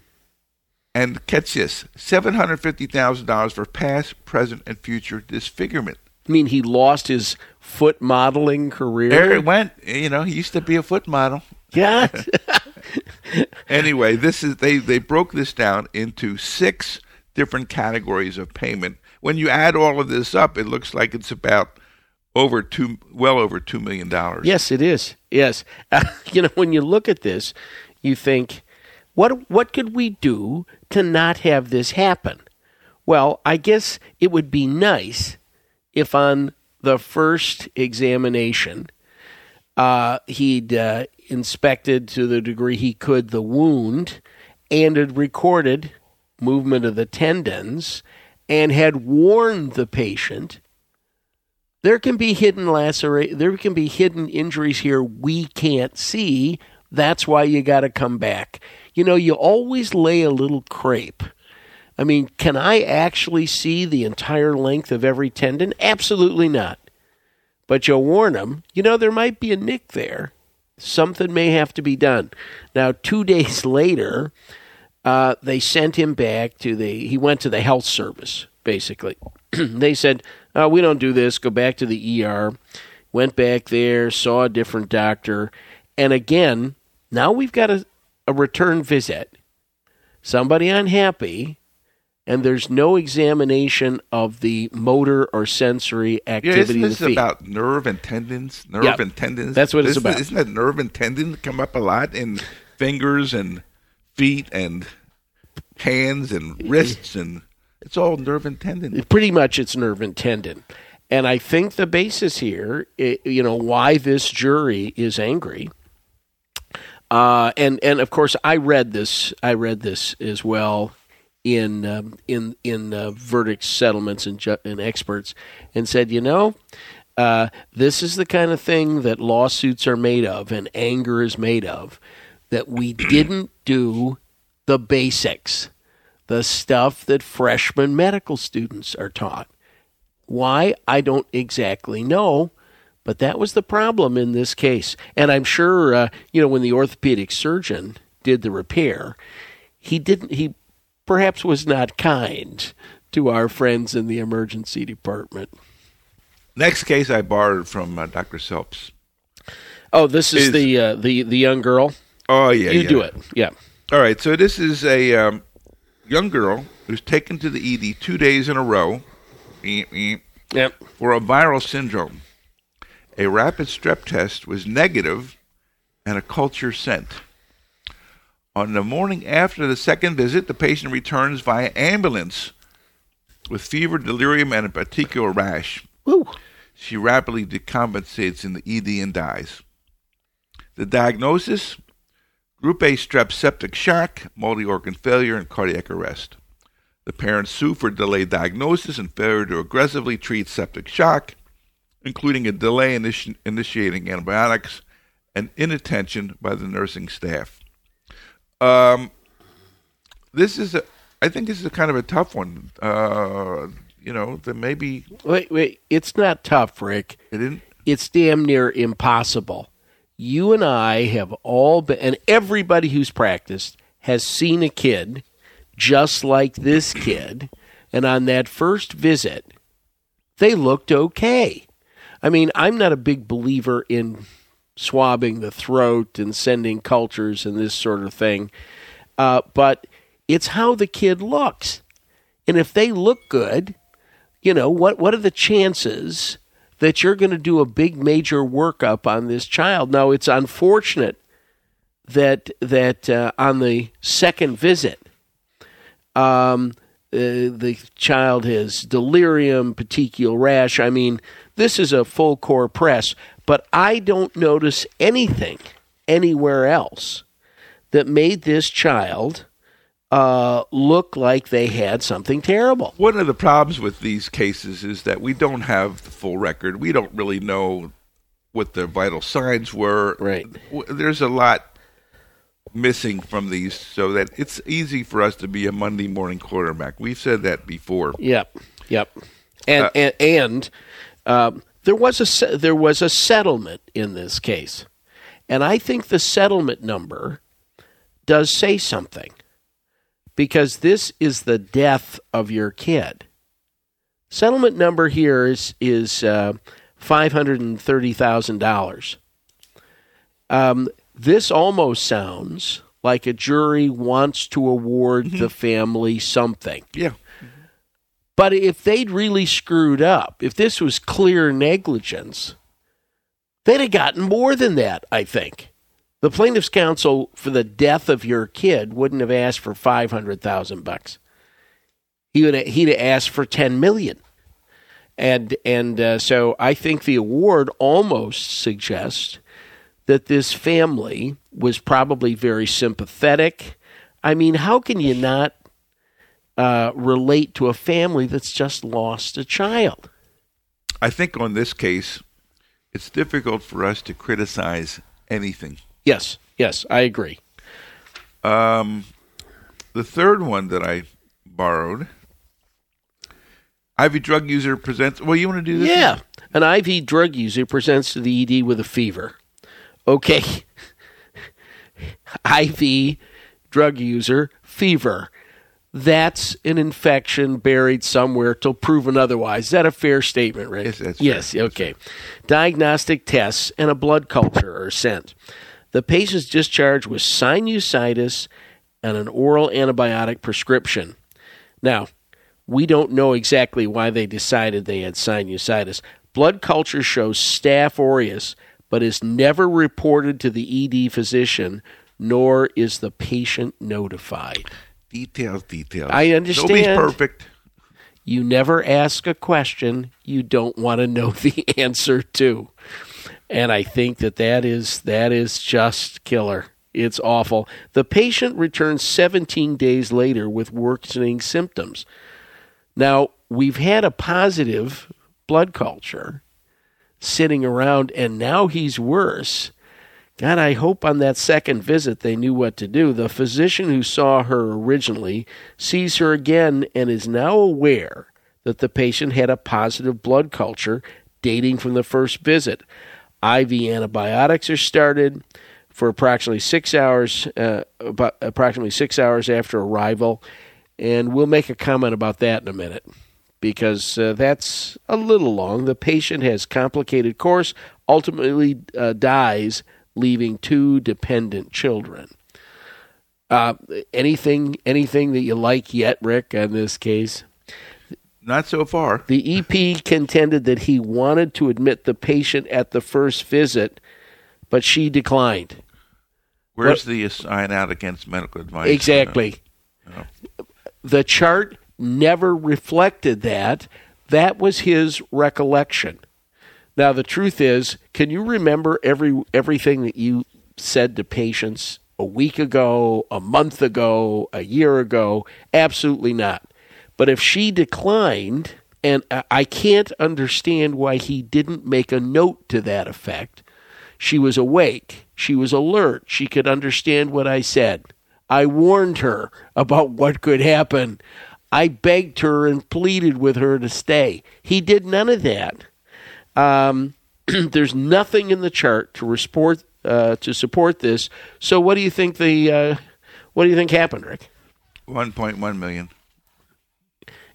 And catch this $750,000 for past, present, and future disfigurement. I mean, he lost his foot modeling career. There it went. You know, he used to be a foot model. Yeah. Anyway, this is they they broke this down into six different categories of payment. When you add all of this up, it looks like it's about over two, well over two million dollars. yes, it is. Yes. Uh, you know, when you look at this, you think, what what could we do to not have this happen? Well, I guess it would be nice if on the first examination uh, he'd uh, inspected to the degree he could the wound and had recorded movement of the tendons and had warned the patient there can be hidden lacerate there can be hidden injuries here we can't see. That's why you got to come back. You know you always lay a little crepe i mean can i actually see the entire length of every tendon? Absolutely not. But you'll warn them, you know, there might be a nick there. Something may have to be done. Now, two days later, uh, they sent him back to the, he went to the health service, basically. they said, oh, we don't do this, go back to the ER. Went back there, saw a different doctor. And again, now we've got a, a return visit. Somebody unhappy, and there's no examination of the motor or sensory Yeah, activity isn't of this the feet. about nerve and tendons? Nerve Yep. and tendons. That's what it's about. Isn't that nerve and tendon come up a lot in fingers and feet and hands and wrists and it's all nerve and tendon. pretty much it's nerve and tendon. And I think the basis here, you know, why this jury is angry. Uh, and and of course, I read this. I read this as well in um, in in uh, verdicts, settlements, and, ju- and experts, and said, you know, uh, this is the kind of thing that lawsuits are made of, and anger is made of. That we didn't do the basics, the stuff that freshman medical students are taught. Why? I don't exactly know, but that was the problem in this case. And I'm sure, uh, you know, when the orthopedic surgeon did the repair, he didn't, he perhaps was not kind to our friends in the emergency department. Next case I borrowed from uh, Dr. Selbst. Oh, this is, Is- the uh, the the young girl. Oh, yeah. you yeah. do it, yeah. All right, so this is a um, young girl who's taken to the ED two days in a row Yep. for a viral syndrome. A rapid strep test was negative and a culture sent. On the morning after the second visit, the patient returns via ambulance with fever, delirium, and a particular rash. Woo. She rapidly decompensates in the ED and dies. The diagnosis Group A strep septic shock, multi organ failure, and cardiac arrest. The parents sue for delayed diagnosis and failure to aggressively treat septic shock, including a delay in initi- initiating antibiotics and inattention by the nursing staff. Um, this is a, I think this is a kind of a tough one. Uh, you know, that maybe Wait, wait. It's not tough, Rick. it didn't. it's damn near impossible. You and I have all been, and everybody who's practiced has seen a kid just like this kid, and on that first visit, they looked okay. I mean, I'm not a big believer in swabbing the throat and sending cultures and this sort of thing, uh, but it's how the kid looks. And if they look good, you know what what are the chances that you're going to do a big major workup on this child. Now it's unfortunate that that uh, on the second visit um, uh, the child has delirium petechial rash. I mean this is a full core press but i don't notice anything anywhere else that made this child uh, look like they had something terrible One of the problems with these cases is that we don't have the full record. We don't really know what the vital signs were. Right. There's a lot missing from these, so that it's easy for us to be a Monday morning quarterback. We've said that before. Yep, yep. And Uh, and, and um, there was a there was a settlement in this case, and I think the settlement number does say something because this is the death of your kid. Settlement number here is is uh, five hundred and thirty thousand dollars. Um, this almost sounds like a jury wants to award the family something. Yeah. But if they'd really screwed up, if this was clear negligence, they'd have gotten more than that, I think. The plaintiff's counsel for the death of your kid wouldn't have asked for 500,000 bucks. He would have, he'd have asked for 10 million. And and uh, so I think the award almost suggests that this family was probably very sympathetic. I mean, how can you not uh, relate to a family that's just lost a child? I think on this case, it's difficult for us to criticize anything. Yes, yes, I agree. Um, the third one that I borrowed, IV drug user presents. Well, you want to do this? Yeah, an IV drug user presents to the ED with a fever. Okay, IV drug user fever. That's an infection buried somewhere till proven otherwise. Is that a fair statement, Rick? Yes, that's yes. Okay. Diagnostic tests and a blood culture are sent. The patient's discharged with sinusitis and an oral antibiotic prescription. Now, we don't know exactly why they decided they had sinusitis. Blood culture shows Staph aureus, but is never reported to the ED physician, nor is the patient notified. Details, details. I understand. Nobody's perfect. You never ask a question you don't want to know the answer to. And I think that that is that is just killer. It's awful. The patient returns 17 days later with worsening symptoms. Now, we've had a positive blood culture sitting around and now he's worse. God, I hope on that second visit they knew what to do. The physician who saw her originally sees her again and is now aware that the patient had a positive blood culture dating from the first visit. IV antibiotics are started for approximately six hours, uh, about approximately six hours after arrival, and we'll make a comment about that in a minute because uh, that's a little long. The patient has complicated course, ultimately uh, dies leaving two dependent children. Uh, anything, anything that you like yet, Rick? In this case, not so far. The EP contended that he wanted to admit the patient at the first visit, but she declined. Where's what? the sign out against medical advice? Exactly. The chart never reflected that. That was his recollection. Now the truth is, can you remember every everything that you said to patients a week ago, a month ago, a year ago? Absolutely not. But if she declined, and I can't understand why he didn't make a note to that effect. She was awake. She was alert. She could understand what I said. I warned her about what could happen. I begged her and pleaded with her to stay. He did none of that. Um, there's nothing in the chart to support uh, to support this. So, what do you think the uh, what do you think happened, Rick? One point one million.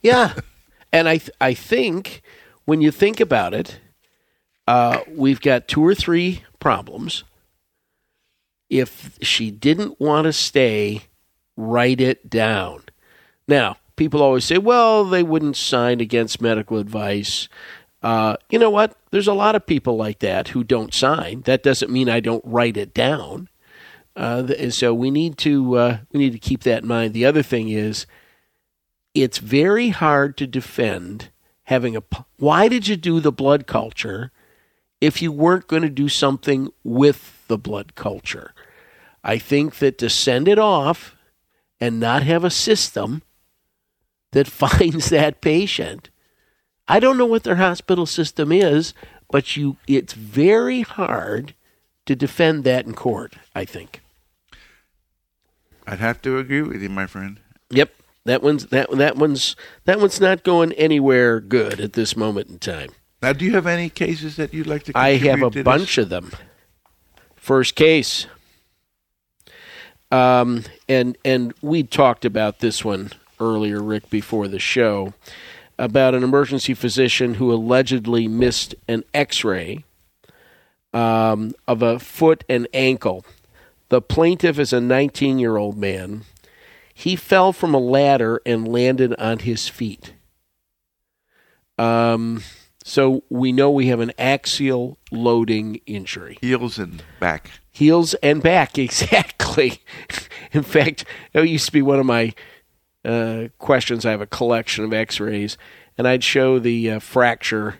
Yeah, and I th- I think when you think about it, uh, we've got two or three problems. If she didn't want to stay, write it down. Now, people always say, well, they wouldn't sign against medical advice. Uh, you know what? There's a lot of people like that who don't sign. That doesn't mean I don't write it down. Uh, and so we need to uh, we need to keep that in mind. The other thing is, it's very hard to defend having a. Why did you do the blood culture if you weren't going to do something with the blood culture? I think that to send it off and not have a system that finds that patient I don't know what their hospital system is, but you it's very hard to defend that in court, I think. I'd have to agree with you, my friend. Yep. That one's that that one's that one's not going anywhere good at this moment in time. Now, do you have any cases that you'd like to? I have a bunch of them. First case, um, and and we talked about this one earlier, Rick, before the show about an emergency physician who allegedly missed an x ray um, of a foot and ankle. The plaintiff is a 19 year old man. He fell from a ladder and landed on his feet. Um, so we know we have an axial loading injury. Heels and back. Heels and back, exactly. In fact, it used to be one of my uh, questions. I have a collection of X-rays, and I'd show the uh, fracture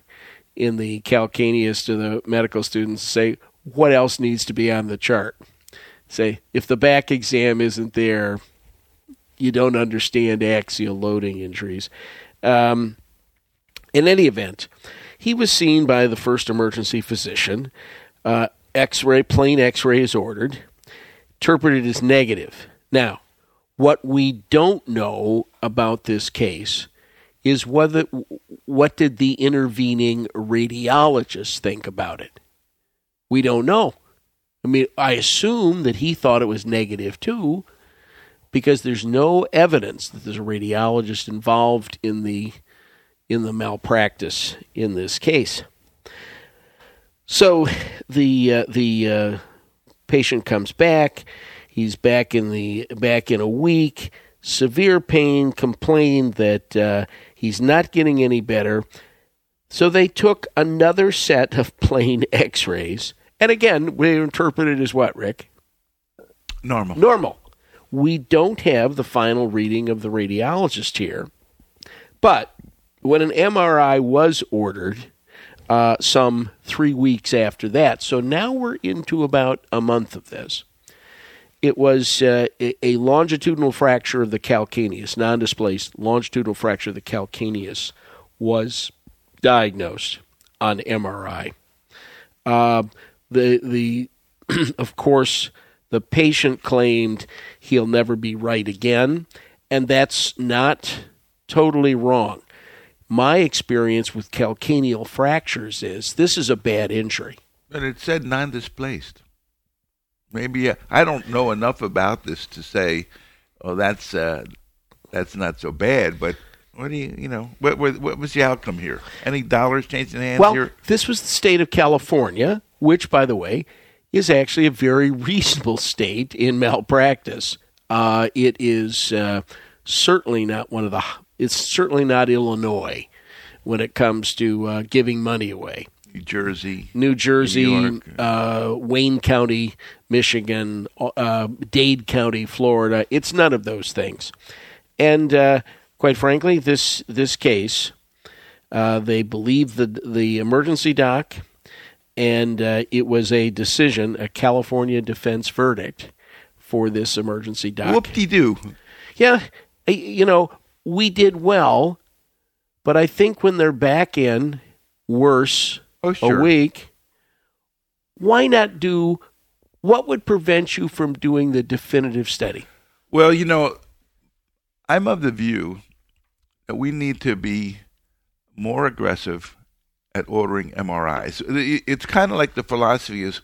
in the calcaneus to the medical students. Say what else needs to be on the chart. Say if the back exam isn't there, you don't understand axial loading injuries. Um, in any event, he was seen by the first emergency physician. Uh, X-ray, plain X-ray is ordered, interpreted as negative. Now, what we don't know about this case is whether what did the intervening radiologist think about it. We don't know. I mean, I assume that he thought it was negative too, because there's no evidence that there's a radiologist involved in the in the malpractice in this case. So the uh, the uh, patient comes back. He's back in the back in a week. Severe pain. Complained that uh, he's not getting any better. So they took another set of plain X-rays, and again, we interpreted as what, Rick? Normal. Normal. We don't have the final reading of the radiologist here, but when an MRI was ordered, uh, some three weeks after that. So now we're into about a month of this. It was uh, a, longitudinal fracture of the calcaneus, non displaced longitudinal fracture of the calcaneus was diagnosed on MRI. Uh, the the of course the patient claimed he'll never be right again, and that's not totally wrong. My experience with calcaneal fractures is this is a bad injury. But it said non-displaced. Maybe uh, I don't know enough about this to say, "Oh, that's uh, that's not so bad." But what do you, you know, what, what, what was the outcome here? Any dollars changing hands well, here? this was the state of California, which, by the way, is actually a very reasonable state in malpractice. Uh, it is uh, certainly not one of the. It's certainly not Illinois when it comes to uh, giving money away. New Jersey, New Jersey, New uh, Wayne County, Michigan, uh, Dade County, Florida. It's none of those things. And uh, quite frankly, this this case, uh, they believe the the emergency doc, and uh, it was a decision, a California defense verdict for this emergency doc. Whoop-de-doo. Yeah, you know, we did well, but I think when they're back in worse Oh, sure. a week, why not do what would prevent you from doing the definitive study? Well, you know, I'm of the view that we need to be more aggressive at ordering MRIs. It's kind of like the philosophy is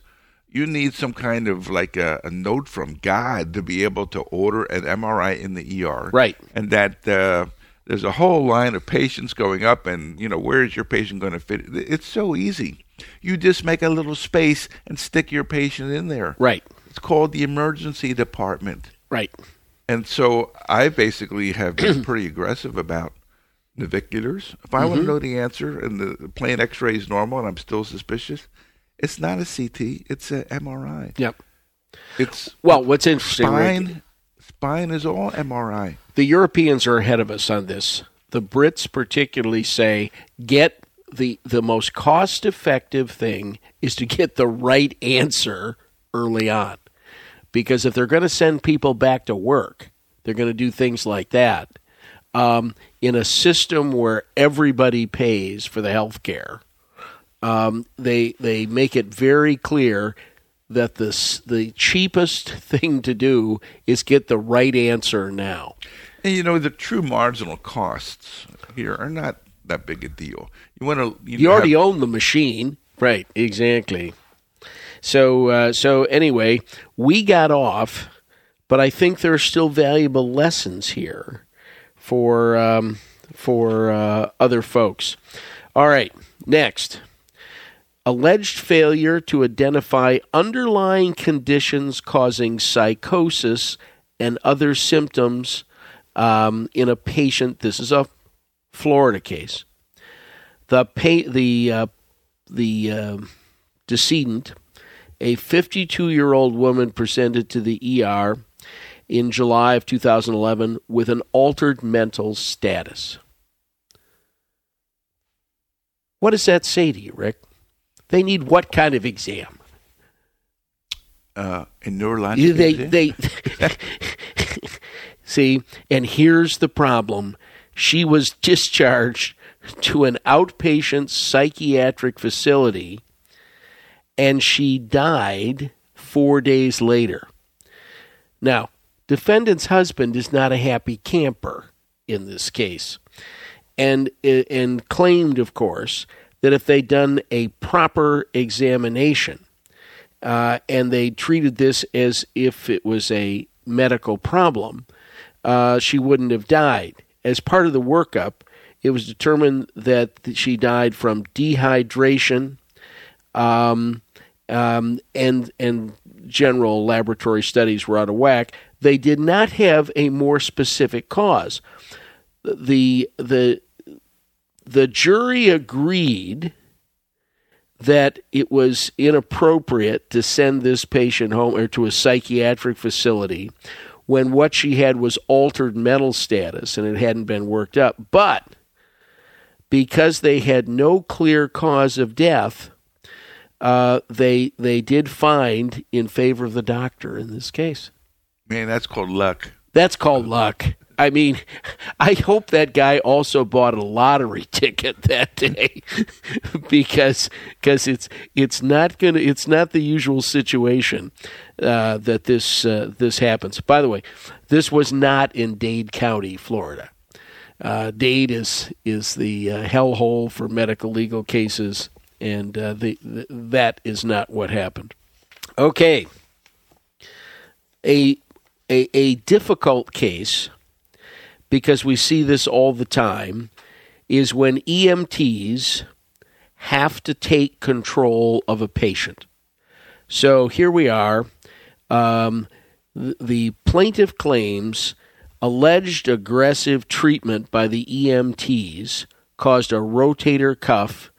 you need some kind of like a, a note from God to be able to order an MRI in the ER. Right. And that uh, there's a whole line of patients going up, and, you know, where is your patient going to fit? It's so easy. You just make a little space and stick your patient in there. Right, It's called the emergency department. right. And so I basically have been pretty aggressive about naviculars. If I want to know the answer and the plain X-ray is normal and I'm still suspicious, it's not a CT. It's an MRI. Yep. It's Well, what's interesting, Rick, spine. Spine is all MRI. the Europeans are ahead of us on this. The Brits particularly say get the the most cost effective thing is to get the right answer early on. Because if they're going to send people back to work, they're going to do things like that. Um, in a system where everybody pays for the health care, um, they they make it very clear that the the cheapest thing to do is get the right answer now. And you know the true marginal costs here are not that big a deal. You want to You already own the machine, right? Exactly. So uh, so anyway, we got off, but I think there are still valuable lessons here for um, for uh, other folks. All right, next. Alleged failure to identify underlying conditions causing psychosis and other symptoms um, in a patient. This is a Florida case. The pa- the uh, the uh, decedent, a 52 year old woman, presented to the ER in July of 2011 with an altered mental status. What does that say to you, Rick? They need what kind of exam? uh, a neurological. They exam? they see, and here's the problem: she was discharged to an outpatient psychiatric facility, and she died four days later. Now, defendant's husband is not a happy camper in this case, and and claimed, of course, that if they'd done a proper examination uh, and they treated this as if it was a medical problem, uh, she wouldn't have died. As part of the workup, it was determined that she died from dehydration um, um, and and general laboratory studies were out of whack. They did not have a more specific cause. The the the jury agreed that it was inappropriate to send this patient home or to a psychiatric facility when what she had was altered mental status and it hadn't been worked up. But because they had no clear cause of death, uh, they they did find in favor of the doctor in this case. Man, that's called luck. That's called luck. I mean, I hope that guy also bought a lottery ticket that day because because it's it's not gonna it's not the usual situation uh, that this uh, this happens. By the way, this was not in Dade County, Florida. Uh, Dade is is the uh, hellhole for medical legal cases, and uh, the, the, that is not what happened. Okay, a a, a difficult case because we see this all the time is when EMTs have to take control of a patient. So here we are. Um, the, the plaintiff claims alleged aggressive treatment by the EMTs caused a rotator cuff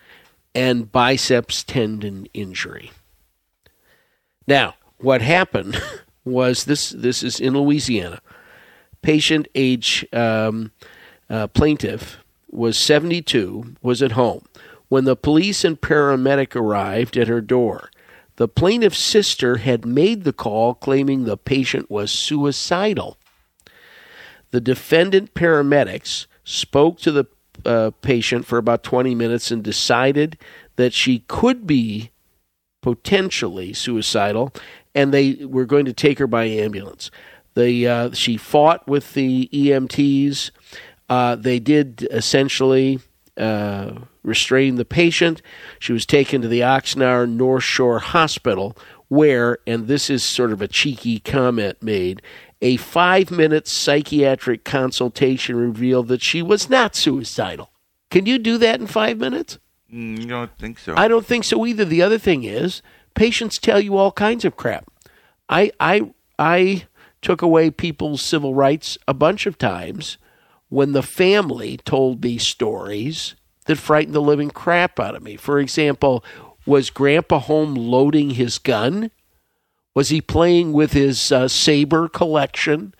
and biceps tendon injury. Now, what happened was this this is in Louisiana. Patient age um, uh, plaintiff was 72, was at home. When the police and paramedic arrived at her door, the plaintiff's sister had made the call claiming the patient was suicidal. The defendant paramedics spoke to the uh, patient for about 20 minutes and decided that she could be potentially suicidal and they were going to take her by ambulance. The, uh, she fought with the EMTs. Uh, they did essentially uh, restrain the patient. She was taken to the Ochsner North Shore Hospital, where, and this is sort of a cheeky comment made, a five minute psychiatric consultation revealed that she was not suicidal. Can you do that in five minutes? Mm, you don't think so? I don't think so either. The other thing is, patients tell you all kinds of crap. I, I, I took away people's civil rights a bunch of times when the family told me stories that frightened the living crap out of me. For example, was Grandpa home loading his gun? Was he playing with his uh, saber collection?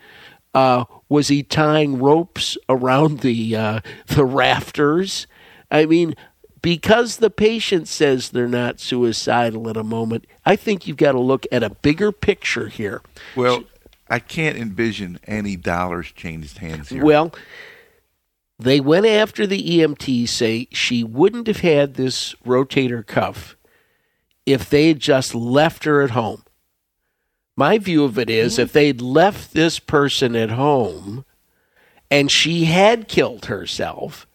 Uh, was he tying ropes around the uh, the rafters? I mean, because the patient says they're not suicidal at a moment, I think you've got to look at a bigger picture here. Well, I can't envision any dollars changed hands here. Well, they went after the EMT, say she wouldn't have had this rotator cuff if they had just left her at home. My view of it is mm-hmm. if they'd left this person at home and she had killed herself,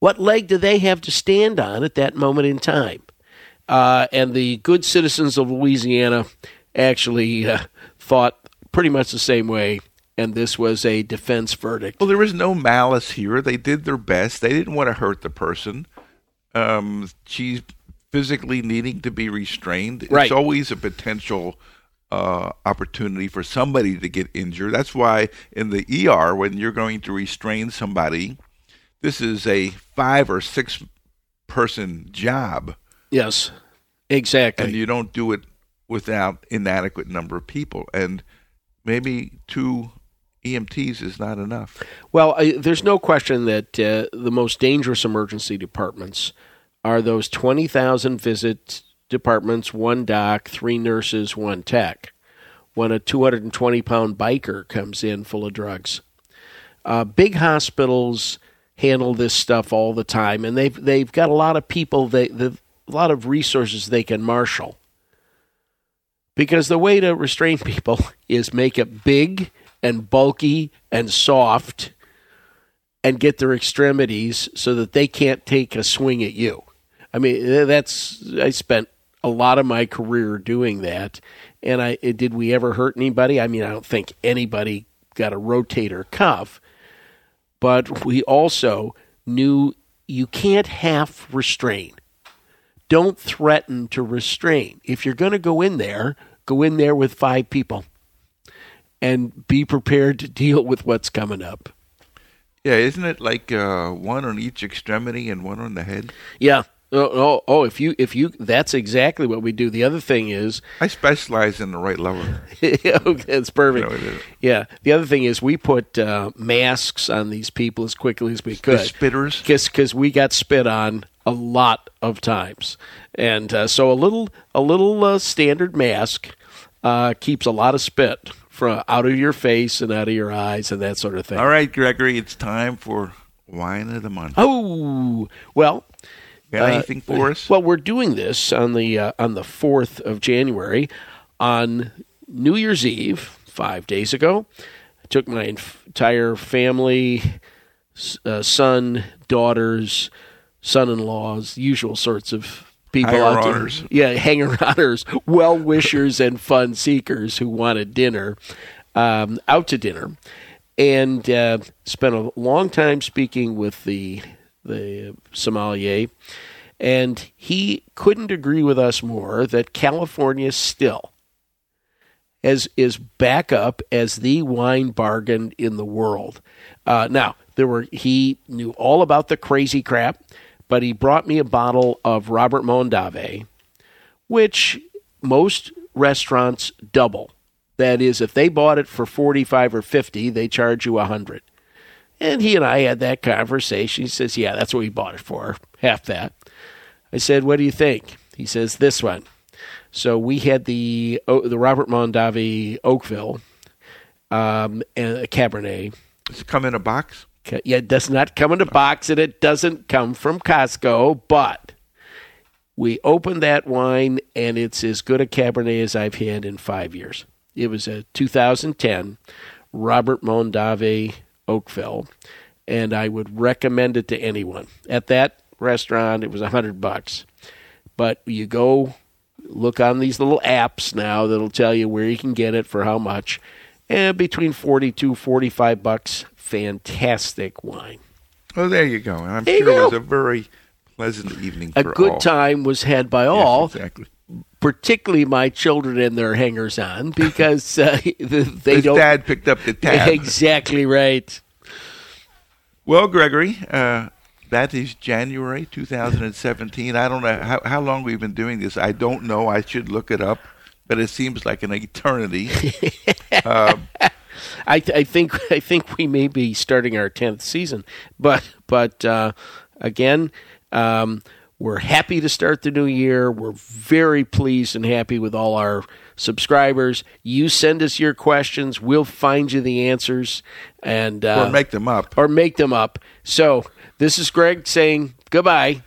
what leg do they have to stand on at that moment in time? Uh, and the good citizens of Louisiana actually uh, thought pretty much the same way, and this was a defense verdict. Well, there was no malice here. They did their best. They didn't want to hurt the person. Um, she's physically needing to be restrained. Right. It's always a potential uh, opportunity for somebody to get injured. That's why in the ER, when you're going to restrain somebody, this is a five or six person job, Yes, exactly. and you don't do it without inadequate number of people. And maybe two EMTs is not enough. Well, I, there's no question that uh, the most dangerous emergency departments are those 20,000 visit departments, one doc, three nurses, one tech. When a 220 pound biker comes in full of drugs, uh, big hospitals handle this stuff all the time, and they've they've got a lot of people, they a lot of resources they can marshal. Because the way to restrain people is make it big and bulky and soft and get their extremities so that they can't take a swing at you. I mean, that's I spent a lot of my career doing that. And I did we ever hurt anybody? I mean, I don't think anybody got a rotator cuff, but we also knew you can't half restrain. Don't threaten to restrain. If you're going to go in there, go in there with five people and be prepared to deal with what's coming up. Yeah, isn't it like uh, one on each extremity and one on the head? Yeah, Oh, oh, oh, if you if you that's exactly what we do. The other thing is I specialize in the right level. okay, that's perfect. You know, yeah. The other thing is we put uh, masks on these people as quickly as we The could. spitters. because we got spit on a lot of times, and uh, so a little a little uh, standard mask uh, keeps a lot of spit from out of your face and out of your eyes and that sort of thing. All right, Gregory, it's time for wine of the month. Oh well. Got uh, anything for us? Well, we're doing this on the uh, on the fourth of January, on New Year's Eve, five days ago. I took my entire family, uh, son, daughters, son-in-laws, usual sorts of people out there. Hanger-oners. Yeah, hanger-oners, well-wishers, and fun seekers who wanted dinner, um, out to dinner, and uh, spent a long time speaking with the the sommelier, and he couldn't agree with us more that California still as is back up as the wine bargain in the world. Uh, now there were he knew all about the crazy crap, but he brought me a bottle of Robert Mondavi, which most restaurants double. That is, if they bought it for forty-five or fifty, they charge you a hundred. And he and I had that conversation. He says, "Yeah, that's what we bought it for, half that." I said, "What do you think?" He says, "This one." So we had the the Robert Mondavi Oakville um, and a Cabernet. Does it come in a box? Yeah, it does not come in a box, and it doesn't come from Costco. But we opened that wine, and it's as good a Cabernet as I've had in five years. It was a 2010 Robert Mondavi Oakville, and I would recommend it to anyone. At that restaurant, it was a hundred bucks, but you go look on these little apps now that'll tell you where you can get it for how much, and between 42 45 bucks. Fantastic wine. Oh, there you go. And I'm There sure it was a very pleasant evening A good all. time was had by Yes, all, exactly. Particularly my children and their hangers on, because uh, they His don't. dad picked up the tab. Exactly right. Well, Gregory, uh, that is January 2017. I don't know how, how long we've been doing this. I don't know. I should look it up, but it seems like an eternity. I, th- I think I think we may be starting our tenth season, but but uh, again, um, we're happy to start the new year. We're very pleased and happy with all our subscribers. You send us your questions, we'll find you the answers, and uh, or make them up. or make them up. So this is Greg saying goodbye.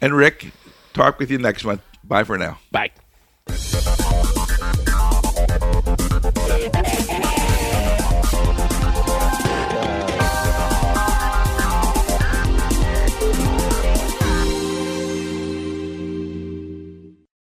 And Rick, talk with you next month. Bye for now. Bye.